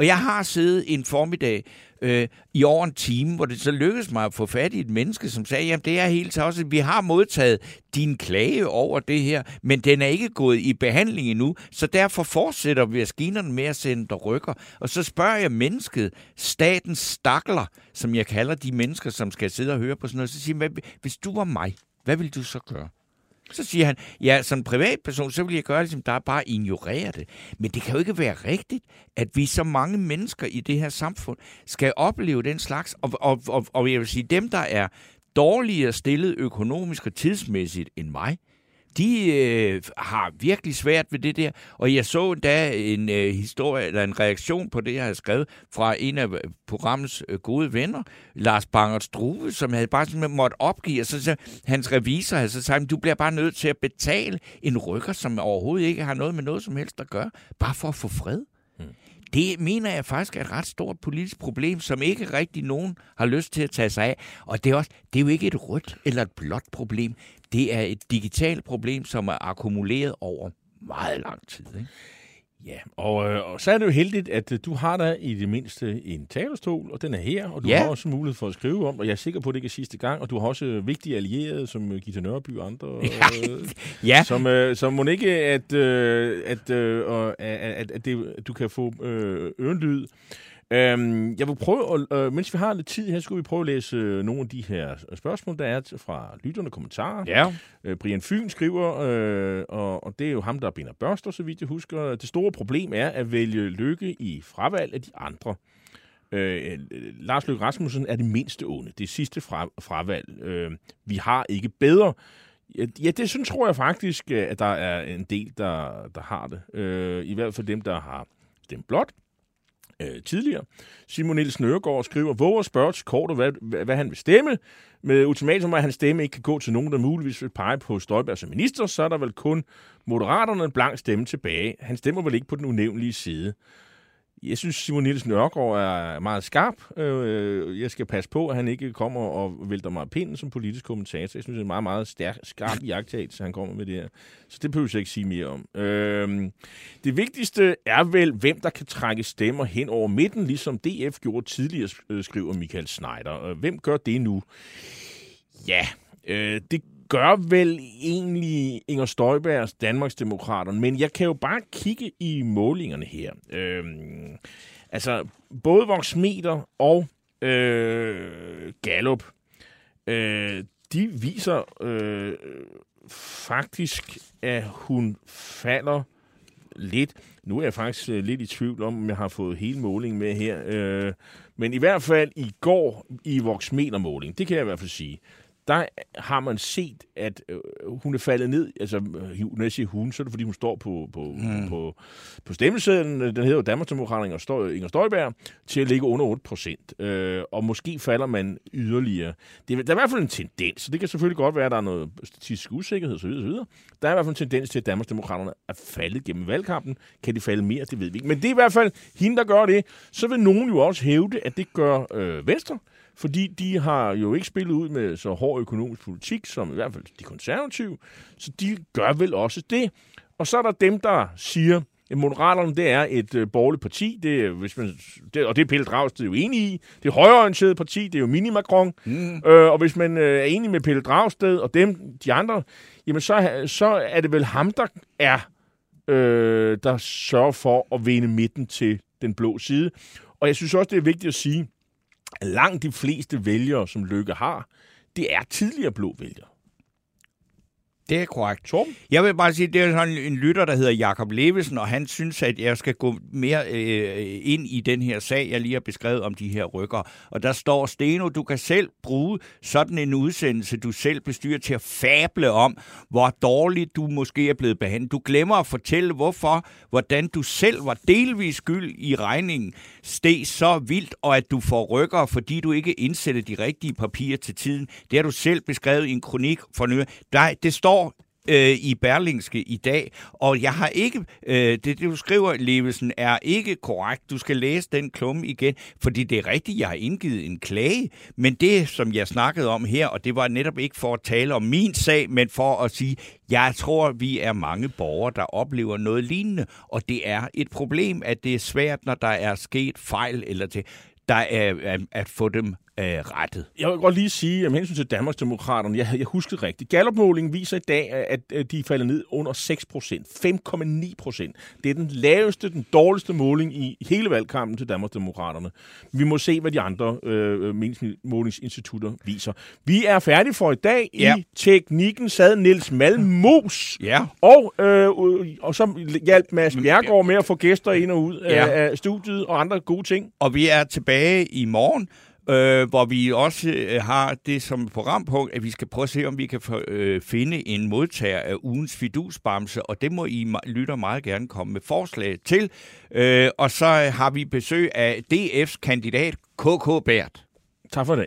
[SPEAKER 3] Og jeg har siddet en formiddag øh, i over en time, hvor det så lykkedes mig at få fat i et menneske, som sagde, jamen det er helt tosset, vi har modtaget din klage over det her, men den er ikke gået i behandling endnu, så derfor fortsætter vi maskinerne med at sende der rykker. Og så spørger jeg mennesket, statens stakler, som jeg kalder de mennesker, som skal sidde og høre på sådan noget, så siger jeg, hvis du var mig, hvad vil du så gøre? Så siger han, ja, som privatperson, så vil jeg gøre det, som der er bare ignorere det. Men det kan jo ikke være rigtigt, at vi så mange mennesker i det her samfund skal opleve den slags. Og, og, og, og jeg vil sige, dem, der er dårligere stillet økonomisk og tidsmæssigt end mig, de øh, har virkelig svært ved det der. Og jeg så da en øh, historie, eller en reaktion på det, jeg har skrevet, fra en af øh, programmets øh, gode venner, Lars Bangert Struve, som havde bare simpelthen måtte opgive, og så, så hans revisor havde så sagt, du bliver bare nødt til at betale en rykker, som overhovedet ikke har noget med noget som helst at gøre, bare for at få fred. Det mener jeg faktisk er et ret stort politisk problem, som ikke rigtig nogen har lyst til at tage sig af. Og det er, også, det er jo ikke et rødt eller et blåt problem. Det er et digitalt problem, som er akkumuleret over meget lang tid. Ikke?
[SPEAKER 4] Ja, og, øh, og så er det jo heldigt, at øh, du har der i det mindste en talerstol, og den er her, og du ja. har også mulighed for at skrive om, og jeg er sikker på, at det ikke er sidste gang, og du har også øh, vigtige allierede, som Gita Nørby og andre. Øh, ja. som, øh, som må ikke, at, øh, at, øh, at, at, det, at du kan få øh, ørenlyd. Øhm, jeg vil prøve, at, øh, mens vi har lidt tid her, skulle vi prøve at læse øh, nogle af de her spørgsmål, der er fra lytterne kommentarer.
[SPEAKER 3] Ja.
[SPEAKER 4] Øh, Brian Fyn skriver, øh, og, og det er jo ham, der binder børster, så vidt jeg husker. Det store problem er at vælge lykke i fravalg af de andre. Øh, Lars Løkke Rasmussen er det mindste onde. Det sidste fra, fravalg. Øh, vi har ikke bedre. Ja, det synes, tror jeg faktisk, at der er en del, der, der har det. Øh, I hvert fald dem, der har stemt blot øh, tidligere. Simon Nielsen Øregård skriver, våger spørge til kort, hvad, hvad, hvad han vil stemme. Med ultimatum, at hans stemme ikke kan gå til nogen, der muligvis vil pege på Støjberg som minister, så er der vel kun Moderaterne en blank stemme tilbage. Han stemmer vel ikke på den unævnlige side. Jeg synes, Simon Nielsen Nørgaard er meget skarp. Øh, jeg skal passe på, at han ikke kommer og vælter mig pinden som politisk kommentator. Jeg synes, det er en meget, meget stærk, skarp jagttagelse, han kommer med det her. Så det behøver jeg ikke sige mere om. Øhm, det vigtigste er vel, hvem der kan trække stemmer hen over midten, ligesom DF gjorde tidligere, øh, skriver Michael Schneider. Hvem gør det nu? Ja, øh, det gør vel egentlig Inger Støjbergs Danmarksdemokraterne, men jeg kan jo bare kigge i målingerne her. Øh, altså, både Voxmeter og øh, Gallup, øh, de viser øh, faktisk, at hun falder lidt. Nu er jeg faktisk øh, lidt i tvivl om, om jeg har fået hele målingen med her. Øh, men i hvert fald i går i Voxmeter-måling, det kan jeg i hvert fald sige, der har man set, at øh, hun er faldet ned. Altså, øh, når jeg siger hun, så er det, fordi hun står på, på, mm. på, på stemmesedlen. Den hedder jo Danmarksdemokraterne og Støj, Inger Støjberg, til at ligge under 8 procent. Øh, og måske falder man yderligere. Det, der er i hvert fald en tendens. Det kan selvfølgelig godt være, at der er noget statistisk usikkerhed osv. osv. Der er i hvert fald en tendens til, at Danmarksdemokraterne er faldet gennem valgkampen. Kan de falde mere? Det ved vi ikke. Men det er i hvert fald hende, der gør det. Så vil nogen jo også hævde, at det gør øh, Venstre fordi de har jo ikke spillet ud med så hård økonomisk politik, som i hvert fald de konservative, så de gør vel også det. Og så er der dem, der siger, at Moderaterne det er et øh, borgerligt parti, det, hvis man, det, og det er Pelle Dragsted jo enig i. Det er højorienteret parti, det er jo mini-Macron. Mm. Øh, og hvis man øh, er enig med Pelle Dragsted og dem, de andre, jamen så, så er det vel ham, der er øh, der sørger for at vende midten til den blå side. Og jeg synes også, det er vigtigt at sige, langt de fleste vælgere, som Lykke har, det er tidligere blå vælgere.
[SPEAKER 3] Det er korrekt.
[SPEAKER 4] Torben?
[SPEAKER 3] Jeg vil bare sige, det er sådan en lytter, der hedder Jakob Levesen, og han synes, at jeg skal gå mere øh, ind i den her sag, jeg lige har beskrevet om de her rykker. Og der står, Steno, du kan selv bruge sådan en udsendelse, du selv bestyrer til at fable om, hvor dårligt du måske er blevet behandlet. Du glemmer at fortælle, hvorfor, hvordan du selv var delvis skyld i regningen, steg så vildt, og at du får rykker, fordi du ikke indsætter de rigtige papirer til tiden. Det har du selv beskrevet i en kronik for nu. Der, det står øh, i Berlingske i dag, og jeg har ikke, øh, det, du skriver, Levesen, er ikke korrekt. Du skal læse den klumme igen, fordi det er rigtigt, jeg har indgivet en klage, men det, som jeg snakkede om her, og det var netop ikke for at tale om min sag, men for at sige, jeg tror, vi er mange borgere, der oplever noget lignende, og det er et problem, at det er svært, når der er sket fejl eller til der er at få dem øh, rettet.
[SPEAKER 4] Jeg vil godt lige sige, at med hensyn til Danmarksdemokraterne, jeg, jeg husker rigtigt. Gallup-målingen viser i dag, at de falder ned under 6 procent. 5,9 procent. Det er den laveste, den dårligste måling i hele valgkampen til Danmarksdemokraterne. Vi må se, hvad de andre øh, meningsmålingsinstitutter viser. Vi er færdige for i dag. Ja. I teknikken sad Niels Malmos.
[SPEAKER 3] Ja.
[SPEAKER 4] Og, øh, og så hjalp Mads Bjergård med at få gæster ind og ud ja. af studiet og andre gode ting.
[SPEAKER 3] Og vi er tilbage i morgen øh, hvor vi også øh, har det som programpunkt, at vi skal prøve at se, om vi kan for, øh, finde en modtager af ugens fidusbamse, og det må I lytter meget gerne komme med forslag til. Øh, og så har vi besøg af DF's kandidat KK Bært.
[SPEAKER 4] Tak for det.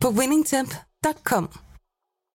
[SPEAKER 1] på winningtemp.com.